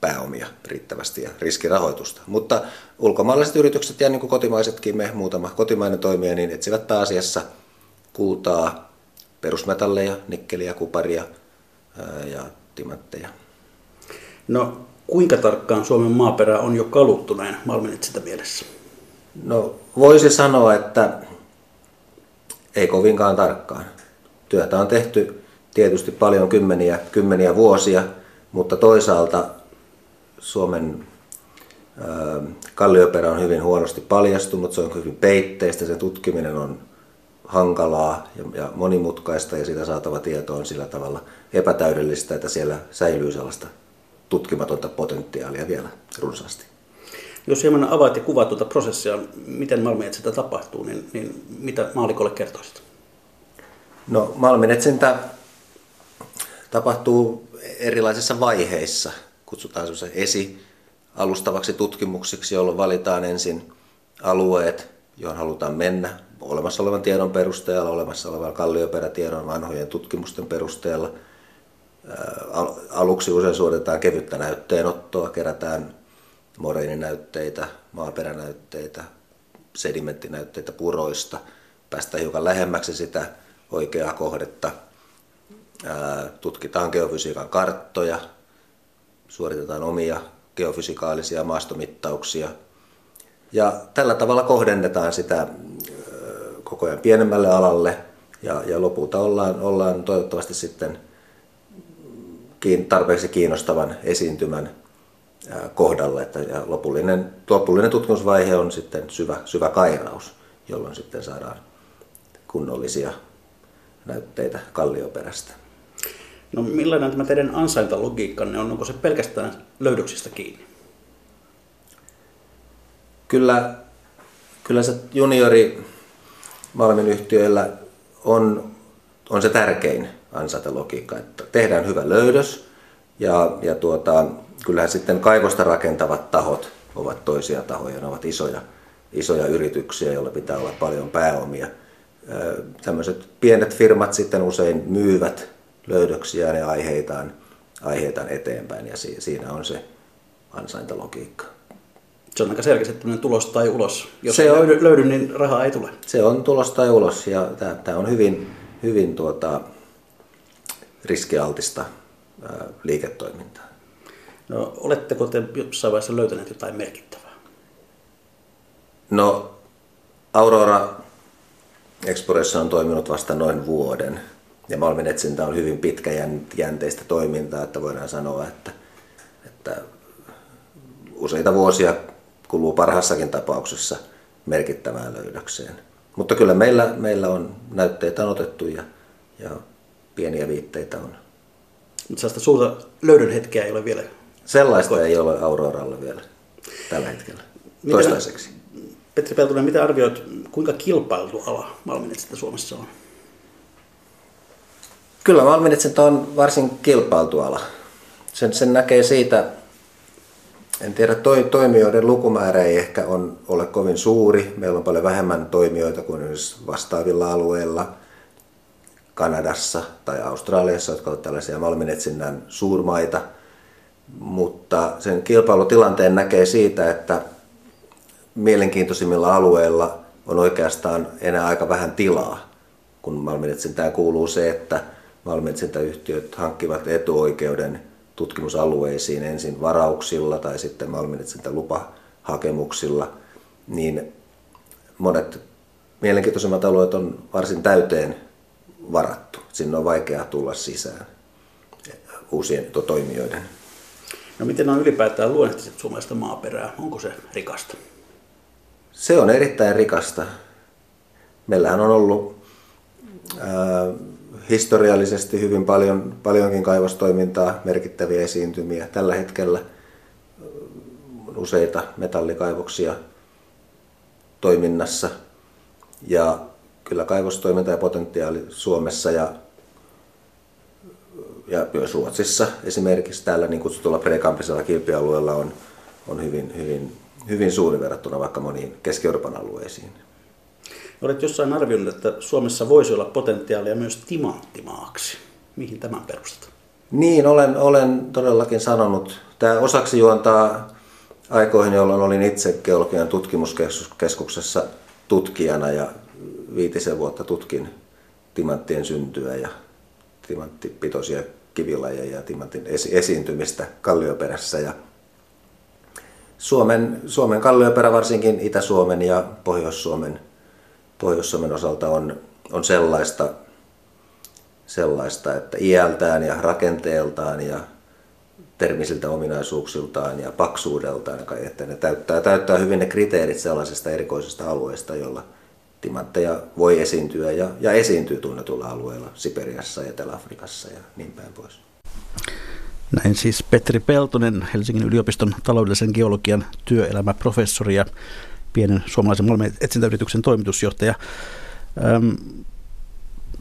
pääomia riittävästi ja riskirahoitusta. Mutta ulkomaalaiset yritykset ja niin kuin kotimaisetkin, me muutama kotimainen toimija, niin etsivät pääasiassa kultaa, perusmetalleja, nikkeliä, kuparia ja timantteja. No kuinka tarkkaan Suomen maaperä on jo kaluttu näin malminetsintä mielessä? No voisi sanoa, että ei kovinkaan tarkkaan. Työtä on tehty tietysti paljon kymmeniä, kymmeniä vuosia, mutta toisaalta Suomen kallioperä on hyvin huonosti paljastunut, se on hyvin peitteistä, sen tutkiminen on hankalaa ja monimutkaista ja siitä saatava tieto on sillä tavalla epätäydellistä, että siellä säilyy sellaista tutkimatonta potentiaalia vielä runsaasti. Jos hieman avaat ja kuvaat tuota prosessia, miten malminetsintä tapahtuu, niin, niin mitä maalikolle kertoisit? No malminetsintä tapahtuu erilaisissa vaiheissa. Kutsutaan se esi alustavaksi tutkimuksiksi, jolloin valitaan ensin alueet, johon halutaan mennä olemassa olevan tiedon perusteella, olemassa olevan kallioperätiedon vanhojen tutkimusten perusteella. Aluksi usein suoritetaan kevyttä näytteenottoa, kerätään moreeninäytteitä, maaperänäytteitä, sedimenttinäytteitä puroista, päästään hiukan lähemmäksi sitä oikeaa kohdetta, tutkitaan geofysiikan karttoja, suoritetaan omia geofysikaalisia maastomittauksia ja tällä tavalla kohdennetaan sitä koko ajan pienemmälle alalle ja, ja lopulta ollaan, ollaan toivottavasti sitten tarpeeksi kiinnostavan esiintymän kohdalla. Että, ja lopullinen, lopullinen tutkimusvaihe on sitten syvä, syvä kairaus, jolloin sitten saadaan kunnollisia näytteitä kallioperästä. No millainen tämä teidän ansaintalogiikkanne on? Onko se pelkästään löydöksistä kiinni? Kyllä, kyllä se juniori Malmin yhtiöillä on, on se tärkein ansaintalogiikka, että tehdään hyvä löydös ja, ja tuota, kyllähän sitten kaivosta rakentavat tahot ovat toisia tahoja, ne ovat isoja, isoja yrityksiä, joilla pitää olla paljon pääomia. Tämmöiset pienet firmat sitten usein myyvät löydöksiään ja aiheitaan, aiheitaan eteenpäin ja siinä on se ansaintalogiikka. Se on aika selkeästi tämmöinen tulos tai ulos. Jos se ei on, löydy, löydy, niin rahaa ei tule. Se on tulos tai ulos ja tämä on hyvin, hyvin tuota, riskialtista ää, liiketoimintaa. No, oletteko te jossain vaiheessa löytäneet jotain merkittävää? No, Aurora Exploressa on toiminut vasta noin vuoden ja malminetsintä on hyvin pitkäjänteistä toimintaa, että voidaan sanoa, että, että useita vuosia kuluu parhaassakin tapauksessa merkittävään löydökseen. Mutta kyllä meillä, meillä on näytteitä on otettu ja, ja pieniä viitteitä on. Mutta sellaista suurta löydön hetkeä ei ole vielä Sellaista koettu. ei ole Auroralla vielä tällä hetkellä, mitä, toistaiseksi. Petri Peltonen, mitä arvioit, kuinka kilpailtu ala malminetsintä Suomessa on? Kyllä malminetsintä on varsin kilpailtu ala. Sen, sen näkee siitä, en tiedä, toi, toimijoiden lukumäärä ei ehkä on, ole kovin suuri. Meillä on paljon vähemmän toimijoita kuin vastaavilla alueilla Kanadassa tai Australiassa, jotka ovat tällaisia malminetsinnän suurmaita. Mutta sen kilpailutilanteen näkee siitä, että mielenkiintoisimmilla alueilla on oikeastaan enää aika vähän tilaa, kun malminetsintään kuuluu se, että malminetsintäyhtiöt hankkivat etuoikeuden tutkimusalueisiin ensin varauksilla tai sitten malminetsintä lupahakemuksilla, niin monet mielenkiintoisemmat alueet on varsin täyteen varattu. Sinne on vaikea tulla sisään. uusien toimijoiden. No miten on ylipäätään luonnehtiset suomalaista maaperää? Onko se rikasta? Se on erittäin rikasta. Meillähän on ollut ää, historiallisesti hyvin paljon, paljonkin kaivostoimintaa, merkittäviä esiintymiä. Tällä hetkellä useita metallikaivoksia toiminnassa. Ja kyllä kaivostoiminta ja potentiaali Suomessa ja, ja myös Ruotsissa esimerkiksi täällä niin kutsutulla prekampisella kilpialueella on, on hyvin, hyvin, hyvin suuri verrattuna vaikka moniin Keski-Euroopan alueisiin. Olet jossain arvioinut, että Suomessa voisi olla potentiaalia myös timanttimaaksi. Mihin tämän perustat? Niin, olen, olen todellakin sanonut. Tämä osaksi juontaa aikoihin, jolloin olin itse geologian tutkimuskeskuksessa tutkijana ja viitisen vuotta tutkin timanttien syntyä ja timanttipitoisia kivilajeja ja timantin esi- esiintymistä kallioperässä. Ja Suomen, Suomen kallioperä, varsinkin Itä-Suomen ja Pohjois-Suomen, Pohjois-Suomen osalta on, on sellaista, sellaista, että iältään ja rakenteeltaan ja termisiltä ominaisuuksiltaan ja paksuudeltaan, että ne täyttää, täyttää hyvin ne kriteerit sellaisesta erikoisesta alueesta, jolla timantteja voi esiintyä ja, ja esiintyy tunnetulla alueella, Siperiassa ja Etelä-Afrikassa ja niin päin pois. Näin siis Petri Peltonen, Helsingin yliopiston taloudellisen geologian työelämäprofessori ja pienen suomalaisen Malmin etsintäyrityksen toimitusjohtaja. Ähm,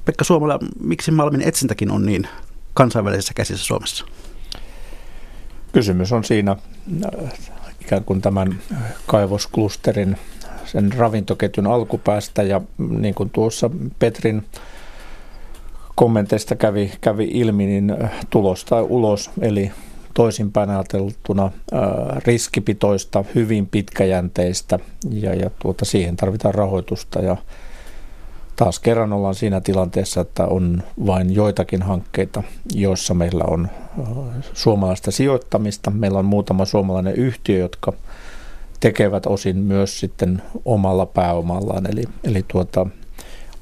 Pekka Suomala, miksi Malmin etsintäkin on niin kansainvälisessä käsissä Suomessa? Kysymys on siinä äh, ikään kuin tämän kaivosklusterin sen ravintoketjun alkupäästä ja niin kuin tuossa Petrin kommenteista kävi, kävi ilmi, niin äh, tulosta ulos, eli toisinpäin ajateltuna riskipitoista, hyvin pitkäjänteistä ja, ja tuota, siihen tarvitaan rahoitusta ja taas kerran ollaan siinä tilanteessa, että on vain joitakin hankkeita, joissa meillä on suomalaista sijoittamista. Meillä on muutama suomalainen yhtiö, jotka tekevät osin myös sitten omalla pääomallaan. Eli, eli tuota,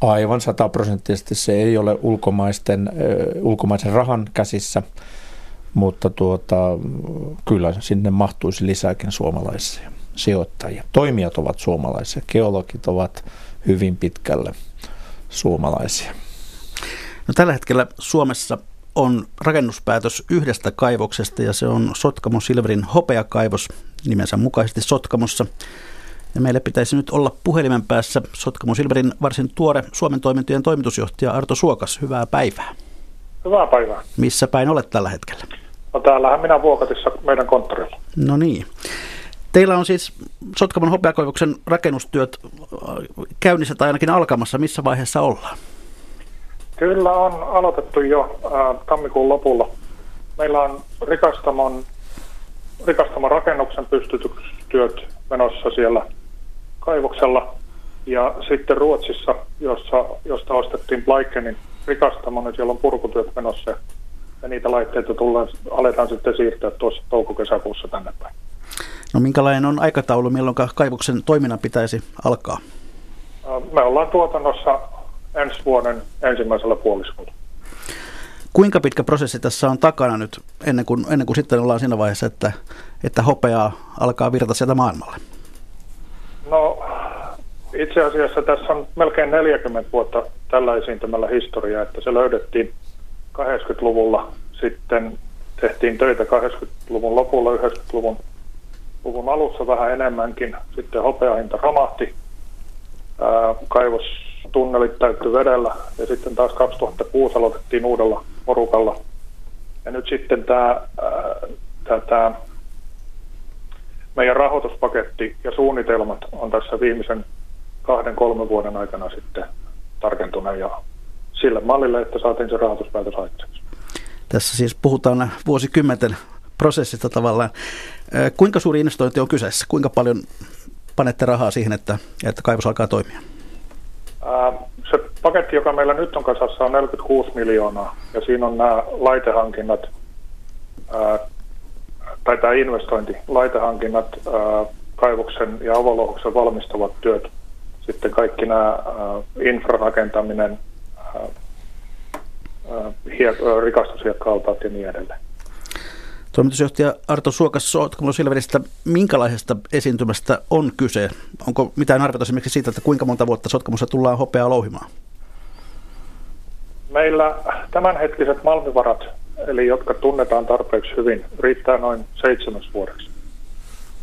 aivan sataprosenttisesti se ei ole ulkomaisten, ulkomaisen rahan käsissä, mutta tuota, kyllä sinne mahtuisi lisääkin suomalaisia sijoittajia. Toimijat ovat suomalaisia, geologit ovat hyvin pitkälle suomalaisia. No, tällä hetkellä Suomessa on rakennuspäätös yhdestä kaivoksesta ja se on Sotkamo Silverin hopeakaivos nimensä mukaisesti Sotkamossa. Ja meille pitäisi nyt olla puhelimen päässä Sotkamo Silverin varsin tuore Suomen toimintojen toimitusjohtaja Arto Suokas. Hyvää päivää. Hyvää päivää. Missä päin olet tällä hetkellä? No täällähän minä Vuokatissa meidän konttorilla. No niin. Teillä on siis Sotkamon hopeakoivuksen rakennustyöt käynnissä tai ainakin alkamassa. Missä vaiheessa ollaan? Kyllä on aloitettu jo äh, tammikuun lopulla. Meillä on rikastamon, rikastamon rakennuksen pystytystyöt menossa siellä kaivoksella. Ja sitten Ruotsissa, jossa, josta ostettiin Blaikenin rikastamo, nyt siellä on purkutyöt menossa. Ja niitä laitteita tullaan, aletaan sitten siirtää tuossa touko-kesäkuussa tänne päin. No minkälainen on aikataulu, milloin kaivoksen toiminnan pitäisi alkaa? Me ollaan tuotannossa ensi vuoden ensimmäisellä puoliskolla. Kuinka pitkä prosessi tässä on takana nyt ennen kuin, ennen kuin sitten ollaan siinä vaiheessa, että, että hopeaa alkaa virta sieltä maailmalle? No itse asiassa tässä on melkein 40 vuotta tällä esiintymällä historiaa, että se löydettiin 80-luvulla, sitten tehtiin töitä 80-luvun lopulla, 90-luvun luvun alussa vähän enemmänkin. Sitten hopeahinta romahti, kaivostunnelit täyttyi vedellä ja sitten taas 2006 aloitettiin uudella porukalla. Ja nyt sitten tämä, tämä meidän rahoituspaketti ja suunnitelmat on tässä viimeisen kahden, kolmen vuoden aikana sitten tarkentuneet ja sille mallille, että saatiin se rahoituspäätös aikaiseksi. Tässä siis puhutaan vuosikymmenten prosessista tavallaan. Kuinka suuri investointi on kyseessä? Kuinka paljon panette rahaa siihen, että, että kaivos alkaa toimia? Se paketti, joka meillä nyt on kasassa, on 46 miljoonaa ja siinä on nämä laitehankinnat, tai tämä investointi, laitehankinnat, kaivoksen ja avolouhoksen valmistavat työt, sitten kaikki nämä infrarakentaminen, hiek- rikastushiekka-altaat ja niin edelleen. Toimitusjohtaja Arto Suokas Sotkamon Silveristä, minkälaisesta esiintymästä on kyse? Onko mitään arviota esimerkiksi siitä, että kuinka monta vuotta Sotkamossa tullaan hopeaa louhimaan? Meillä tämänhetkiset malmivarat, eli jotka tunnetaan tarpeeksi hyvin, riittää noin seitsemäs vuodeksi.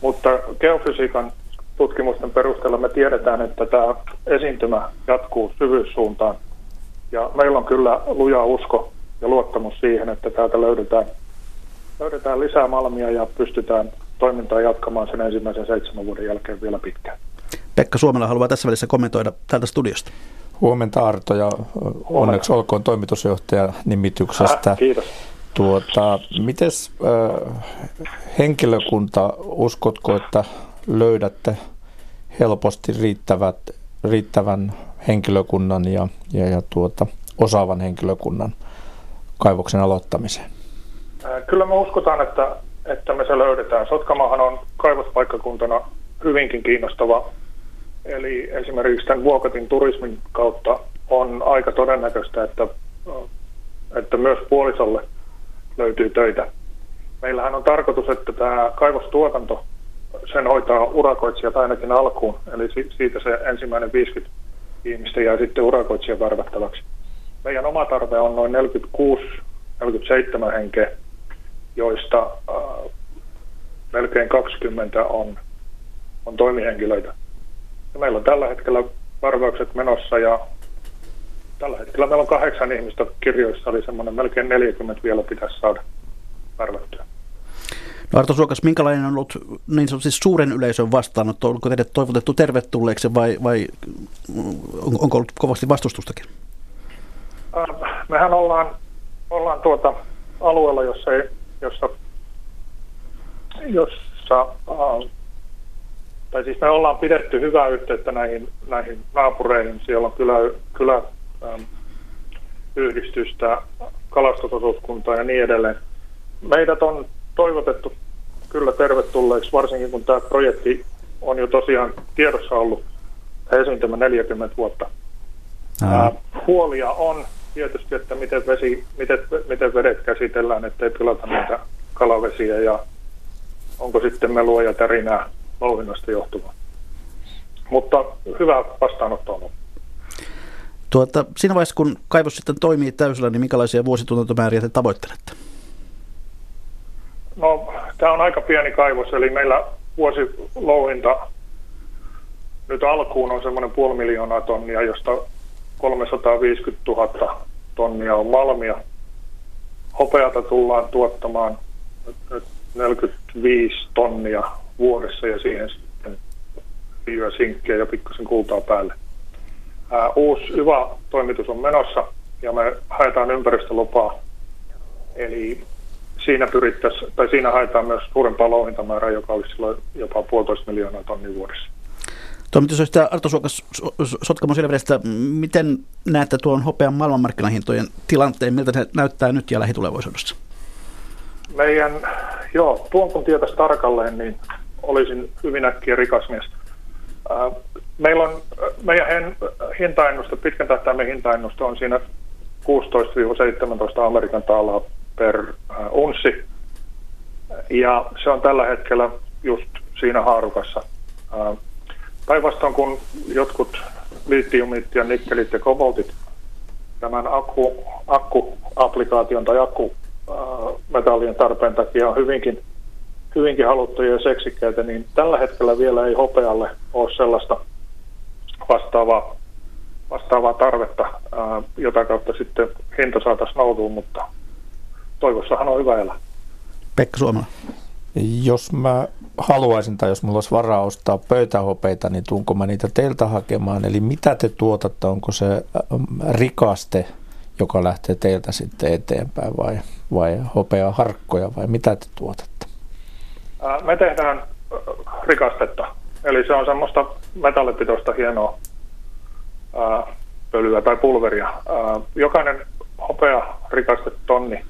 Mutta geofysiikan tutkimusten perusteella me tiedetään, että tämä esiintymä jatkuu syvyyssuuntaan. Ja meillä on kyllä luja usko ja luottamus siihen, että täältä löydetään, löydetään lisää malmia ja pystytään toimintaa jatkamaan sen ensimmäisen seitsemän vuoden jälkeen vielä pitkään. Pekka Suomela haluaa tässä välissä kommentoida täältä studiosta. Huomenta Arto ja onneksi olkoon toimitusjohtaja nimityksestä. Äh, kiitos. Tuota, mites äh, henkilökunta, uskotko, että löydätte helposti riittävät, riittävän henkilökunnan ja, ja, ja tuota, osaavan henkilökunnan kaivoksen aloittamiseen? Kyllä me uskotaan, että, että me se löydetään. Sotkamahan on kaivospaikkakuntana hyvinkin kiinnostava. Eli esimerkiksi tämän Vuokatin turismin kautta on aika todennäköistä, että, että myös puolisolle löytyy töitä. Meillähän on tarkoitus, että tämä kaivostuotanto, sen hoitaa urakoitsijat ainakin alkuun. Eli siitä se ensimmäinen 50 ihmistä jää sitten urakoitsijan varvattavaksi. Meidän oma tarve on noin 46-47 henkeä, joista äh, melkein 20 on, on toimihenkilöitä. Ja meillä on tällä hetkellä varvaukset menossa ja tällä hetkellä meillä on kahdeksan ihmistä kirjoissa, eli semmoinen melkein 40 vielä pitäisi saada varvattua. No Arto Suokas, minkälainen on ollut niin sanotusti suuren yleisön vastaanotto? Onko teidät toivotettu tervetulleeksi vai, vai onko ollut kovasti vastustustakin? Äh, mehän ollaan, ollaan tuota alueella, jossa, ei, jossa, jossa äh, tai siis me ollaan pidetty hyvää yhteyttä näihin, näihin naapureihin. Siellä on kylä, kylä ähm, yhdistystä, kalastusosuuskuntaa ja niin edelleen. Meidät on toivotettu kyllä tervetulleeksi, varsinkin kun tämä projekti on jo tosiaan tiedossa ollut esiintymä 40 vuotta. Ää, huolia on tietysti, että miten, vesi, miten, miten vedet käsitellään, ettei pilata näitä kalavesiä ja onko sitten melua ja tärinää louhinnasta johtuvaa. Mutta hyvä vastaanotto on Tuota, siinä vaiheessa, kun kaivos sitten toimii täysillä, niin minkälaisia vuosituotantomääriä te tavoittelette? No, tämä on aika pieni kaivos, eli meillä vuosilouhinta nyt alkuun on semmoinen puoli miljoonaa tonnia, josta 350 000 tonnia on malmia. Hopeata tullaan tuottamaan nyt 45 tonnia vuodessa ja siihen sitten viiva sinkkiä ja pikkusen kultaa päälle. Ää, uusi YVA-toimitus on menossa ja me haetaan ympäristölupaa. Eli siinä pyrittäisiin, tai siinä haetaan myös suurempaa louhintamäärää, joka olisi silloin jopa puolitoista miljoonaa tonnia vuodessa. Toimitusjohtaja Arto Suokas Sotkamo Silverestä, miten näette tuon hopean maailmanmarkkinahintojen tilanteen, miltä se näyttää nyt ja lähitulevaisuudessa? Meidän, joo, tuon kun tietäisi tarkalleen, niin olisin hyvin äkkiä rikas mies. Meillä on, meidän hintaennuste, pitkän tähtäimen hintaennuste on siinä 16-17 Amerikan taalaa per unssi. Ja se on tällä hetkellä just siinä haarukassa. Päinvastoin kun jotkut litiumit ja nikkelit ja koboltit tämän akku, akkuapplikaation tai akkumetallien tarpeen takia on hyvinkin, hyvinkin haluttuja ja seksikkäitä, niin tällä hetkellä vielä ei hopealle ole sellaista vastaavaa, vastaavaa tarvetta, jota kautta sitten hinta saataisiin nousuun, mutta toivossahan on hyvä elää. Pekka Suomala. Jos mä haluaisin tai jos mulla olisi varaa ostaa pöytähopeita, niin tuunko mä niitä teiltä hakemaan? Eli mitä te tuotatte? Onko se rikaste, joka lähtee teiltä sitten eteenpäin vai, vai hopea harkkoja vai mitä te tuotatte? Me tehdään rikastetta. Eli se on semmoista metallipitoista hienoa pölyä tai pulveria. Jokainen hopea rikastetonni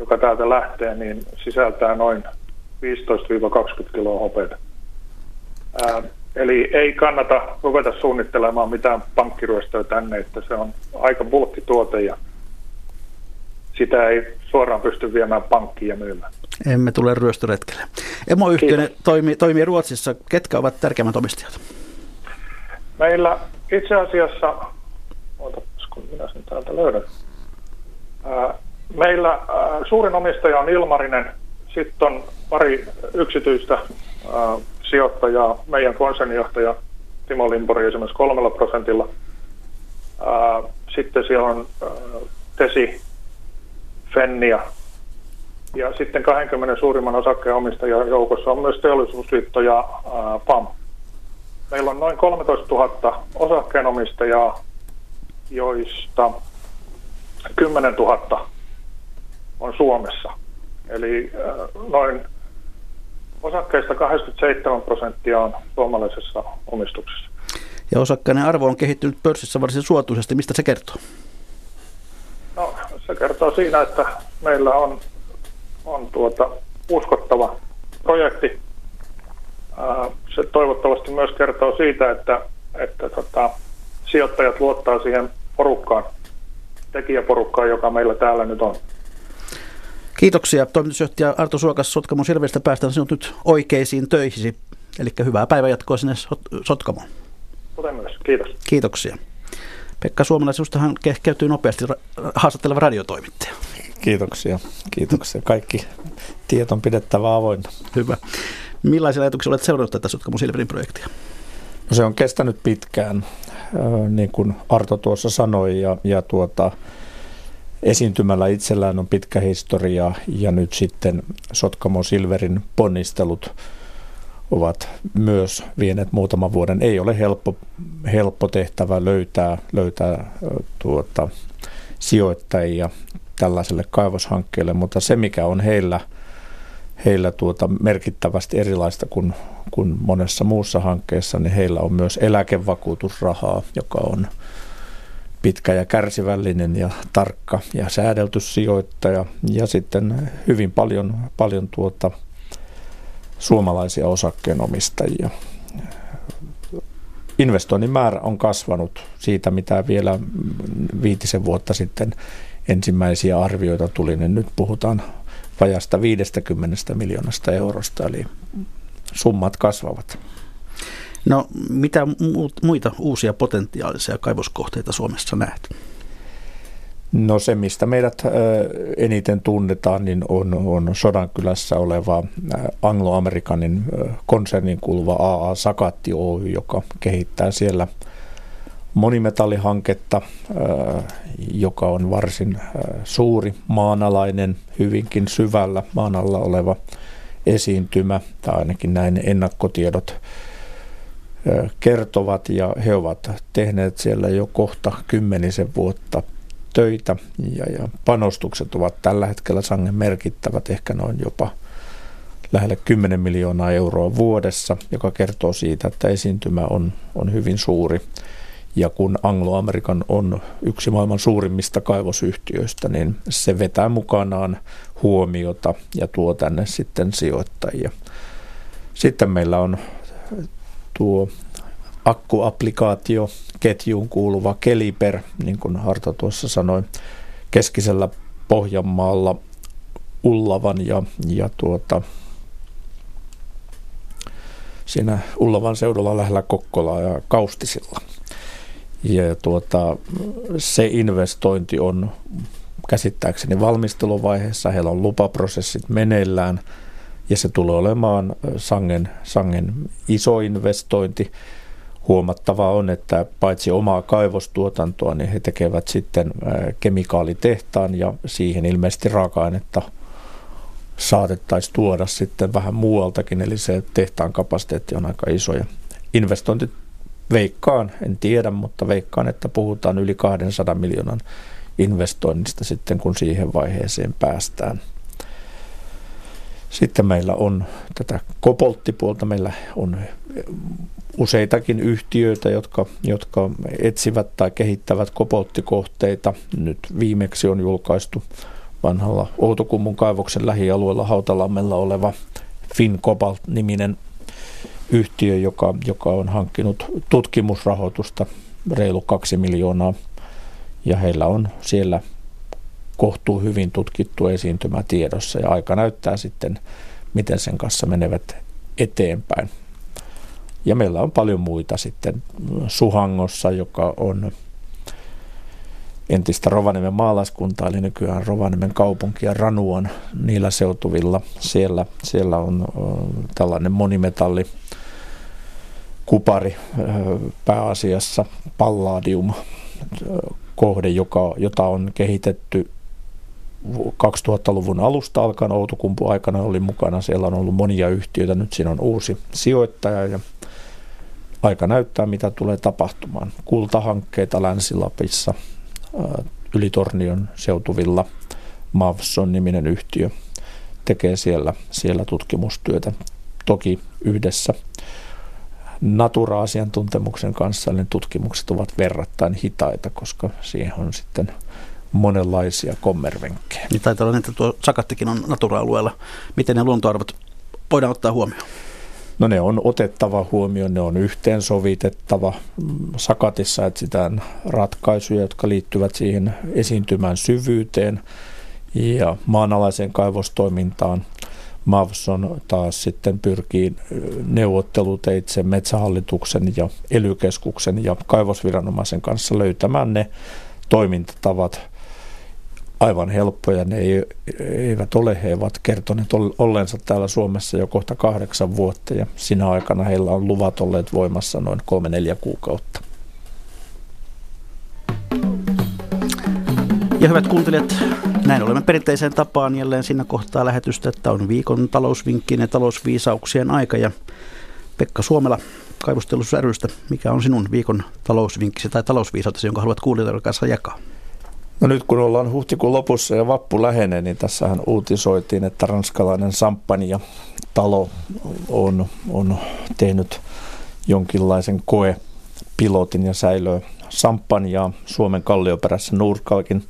joka täältä lähtee, niin sisältää noin 15-20 kiloa hopeita. Ää, eli ei kannata ruveta suunnittelemaan mitään pankkiryöstöä tänne, että se on aika bulkkituote ja sitä ei suoraan pysty viemään pankkiin ja myymään. Emme tule ryöstöretkelle. Emoyhtiö toimii, toimii Ruotsissa. Ketkä ovat tärkeimmät omistajat? Meillä itse asiassa, ootapas kun minä sen täältä löydän. Meillä suurin omistaja on Ilmarinen, sitten on pari yksityistä sijoittajaa, meidän konsernijohtaja Timo Limpori esimerkiksi kolmella prosentilla. Sitten siellä on Tesi, Fennia ja sitten 20 suurimman osakkeen omistajan joukossa on myös Teollisuusliitto ja PAM. Meillä on noin 13 000 osakkeenomistajaa, joista 10 000 on Suomessa. Eli noin osakkeista 87 prosenttia on suomalaisessa omistuksessa. Ja osakkeiden arvo on kehittynyt pörssissä varsin suotuisesti. Mistä se kertoo? No, se kertoo siinä, että meillä on, on tuota uskottava projekti. Se toivottavasti myös kertoo siitä, että, että tota, sijoittajat luottaa siihen porukkaan, tekijäporukkaan, joka meillä täällä nyt on. Kiitoksia toimitusjohtaja Arto Suokas Sotkamon Silvestä. Päästään sinut nyt oikeisiin töihisi. Eli hyvää päivänjatkoa sinne Sotkamoon. Kuten myös. Kiitos. Kiitoksia. Pekka Suomala, sinustahan kehkeytyy nopeasti haastatteleva radiotoimittaja. Kiitoksia. Kiitoksia. Kaikki tieto on pidettävä avoinna. Hyvä. Millaisia ajatuksia olet seurannut tätä Sotkamon Silverin projektia? No se on kestänyt pitkään, niin kuin Arto tuossa sanoi, ja, ja tuota, esiintymällä itsellään on pitkä historia ja nyt sitten Sotkamo Silverin ponnistelut ovat myös vieneet muutaman vuoden. Ei ole helppo, helppo tehtävä löytää, löytää tuota, sijoittajia tällaiselle kaivoshankkeelle, mutta se mikä on heillä, heillä tuota merkittävästi erilaista kuin, kuin monessa muussa hankkeessa, niin heillä on myös eläkevakuutusrahaa, joka on – pitkä ja kärsivällinen ja tarkka ja säädelty sijoittaja ja sitten hyvin paljon, paljon tuota suomalaisia osakkeenomistajia. Investoinnin määrä on kasvanut siitä, mitä vielä viitisen vuotta sitten ensimmäisiä arvioita tuli, niin nyt puhutaan vajasta 50 miljoonasta eurosta, eli summat kasvavat. No mitä muita uusia potentiaalisia kaivoskohteita Suomessa näet? No se, mistä meidät eniten tunnetaan, niin on, on Sodankylässä oleva Anglo-Amerikanin konsernin kuuluva AA Sakatti Oy, joka kehittää siellä monimetallihanketta, joka on varsin suuri maanalainen, hyvinkin syvällä maan alla oleva esiintymä, tai ainakin näin ennakkotiedot kertovat ja he ovat tehneet siellä jo kohta kymmenisen vuotta töitä ja, ja panostukset ovat tällä hetkellä sangen merkittävät, ehkä noin jopa lähelle 10 miljoonaa euroa vuodessa, joka kertoo siitä, että esiintymä on, on hyvin suuri. Ja kun Anglo-Amerikan on yksi maailman suurimmista kaivosyhtiöistä, niin se vetää mukanaan huomiota ja tuo tänne sitten sijoittajia. Sitten meillä on tuo akkuapplikaatio ketjuun kuuluva Keliper, niin kuin Harta tuossa sanoi, keskisellä Pohjanmaalla Ullavan ja, ja tuota, siinä Ullavan seudulla lähellä Kokkolaa ja Kaustisilla. Ja tuota, se investointi on käsittääkseni valmisteluvaiheessa, heillä on lupaprosessit meneillään – ja se tulee olemaan sangen, sangen iso investointi. Huomattavaa on, että paitsi omaa kaivostuotantoa, niin he tekevät sitten kemikaalitehtaan ja siihen ilmeisesti raaka-ainetta saatettaisiin tuoda sitten vähän muualtakin, eli se tehtaan kapasiteetti on aika iso ja investointi veikkaan, en tiedä, mutta veikkaan, että puhutaan yli 200 miljoonan investoinnista sitten, kun siihen vaiheeseen päästään. Sitten meillä on tätä kopolttipuolta, meillä on useitakin yhtiöitä, jotka, jotka etsivät tai kehittävät kopolttikohteita. Nyt viimeksi on julkaistu vanhalla Outokummun kaivoksen lähialueella Hautalammella oleva FinCobalt-niminen yhtiö, joka, joka on hankkinut tutkimusrahoitusta reilu kaksi miljoonaa. Ja heillä on siellä kohtuu hyvin tutkittu esiintymä tiedossa ja aika näyttää sitten, miten sen kanssa menevät eteenpäin. Ja meillä on paljon muita sitten Suhangossa, joka on entistä Rovaniemen maalaiskuntaa, eli nykyään Rovaniemen kaupunki ja Ranuan niillä seutuvilla. Siellä, siellä on tällainen monimetalli kupari pääasiassa palladium kohde, joka, jota on kehitetty 2000-luvun alusta alkaen Outokumpu aikana oli mukana. Siellä on ollut monia yhtiöitä, nyt siinä on uusi sijoittaja ja aika näyttää, mitä tulee tapahtumaan. Kultahankkeita Länsi-Lapissa, Ylitornion seutuvilla Mavson niminen yhtiö tekee siellä, siellä tutkimustyötä. Toki yhdessä natura-asiantuntemuksen kanssa ne tutkimukset ovat verrattain hitaita, koska siihen on sitten monenlaisia kommervenkkejä. Niin taitaa olla, että tuo Sakattikin on natura-alueella. Miten ne luontoarvot voidaan ottaa huomioon? No ne on otettava huomioon, ne on yhteensovitettava. Sakatissa etsitään ratkaisuja, jotka liittyvät siihen esiintymään syvyyteen ja maanalaiseen kaivostoimintaan. Mavson taas sitten pyrkii neuvotteluteitse metsähallituksen ja elykeskuksen ja kaivosviranomaisen kanssa löytämään ne toimintatavat, aivan helppoja ne ei, eivät ole. He ovat kertoneet olleensa täällä Suomessa jo kohta kahdeksan vuotta ja sinä aikana heillä on luvat olleet voimassa noin kolme-neljä kuukautta. Ja hyvät kuuntelijat, näin olemme perinteiseen tapaan jälleen siinä kohtaa lähetystä, että on viikon talousvinkkien ja talousviisauksien aika. Ja Pekka Suomela kaivostelussa rystä, mikä on sinun viikon talousvinkkisi tai talousviisautesi, jonka haluat kuulijoiden kanssa jakaa? No nyt kun ollaan huhtikuun lopussa ja vappu lähenee, niin tässähän uutisoitiin, että ranskalainen samppania talo on, on tehnyt jonkinlaisen koepilotin ja säilöö samppaniaa Suomen kallioperässä Nurkalkin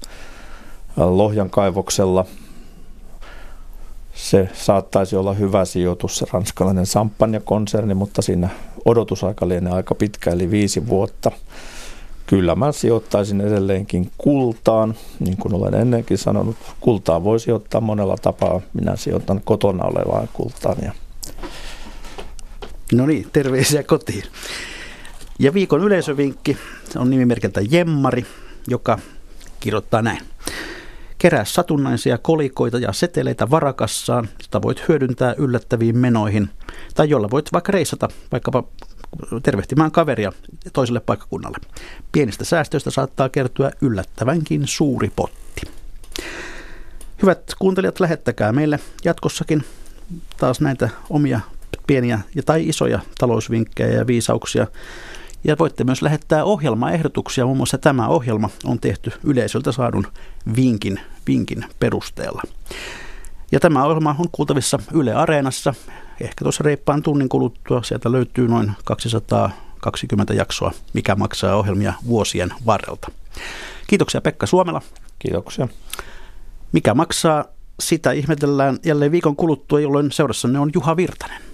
Lohjan kaivoksella. Se saattaisi olla hyvä sijoitus, se ranskalainen samppania-konserni, mutta siinä odotusaika lienee aika pitkä, eli viisi vuotta. Kyllä mä sijoittaisin edelleenkin kultaan, niin kuin olen ennenkin sanonut. Kultaa voi sijoittaa monella tapaa. Minä sijoitan kotona olevaan kultaan. Ja... No niin, terveisiä kotiin. Ja viikon yleisövinkki on nimimerkiltä Jemmari, joka kirjoittaa näin. Kerää satunnaisia kolikoita ja seteleitä varakassaan, jota voit hyödyntää yllättäviin menoihin, tai jolla voit vaikka reissata vaikkapa tervehtimään kaveria toiselle paikkakunnalle. Pienistä säästöistä saattaa kertyä yllättävänkin suuri potti. Hyvät kuuntelijat, lähettäkää meille jatkossakin taas näitä omia pieniä ja tai isoja talousvinkkejä ja viisauksia. Ja voitte myös lähettää ohjelmaehdotuksia. Muun muassa tämä ohjelma on tehty yleisöltä saadun vinkin, vinkin perusteella. Ja tämä ohjelma on kuultavissa Yle Areenassa ehkä tuossa reippaan tunnin kuluttua sieltä löytyy noin 220 jaksoa, mikä maksaa ohjelmia vuosien varrelta. Kiitoksia Pekka Suomela. Kiitoksia. Mikä maksaa, sitä ihmetellään jälleen viikon kuluttua, jolloin seurassanne on Juha Virtanen.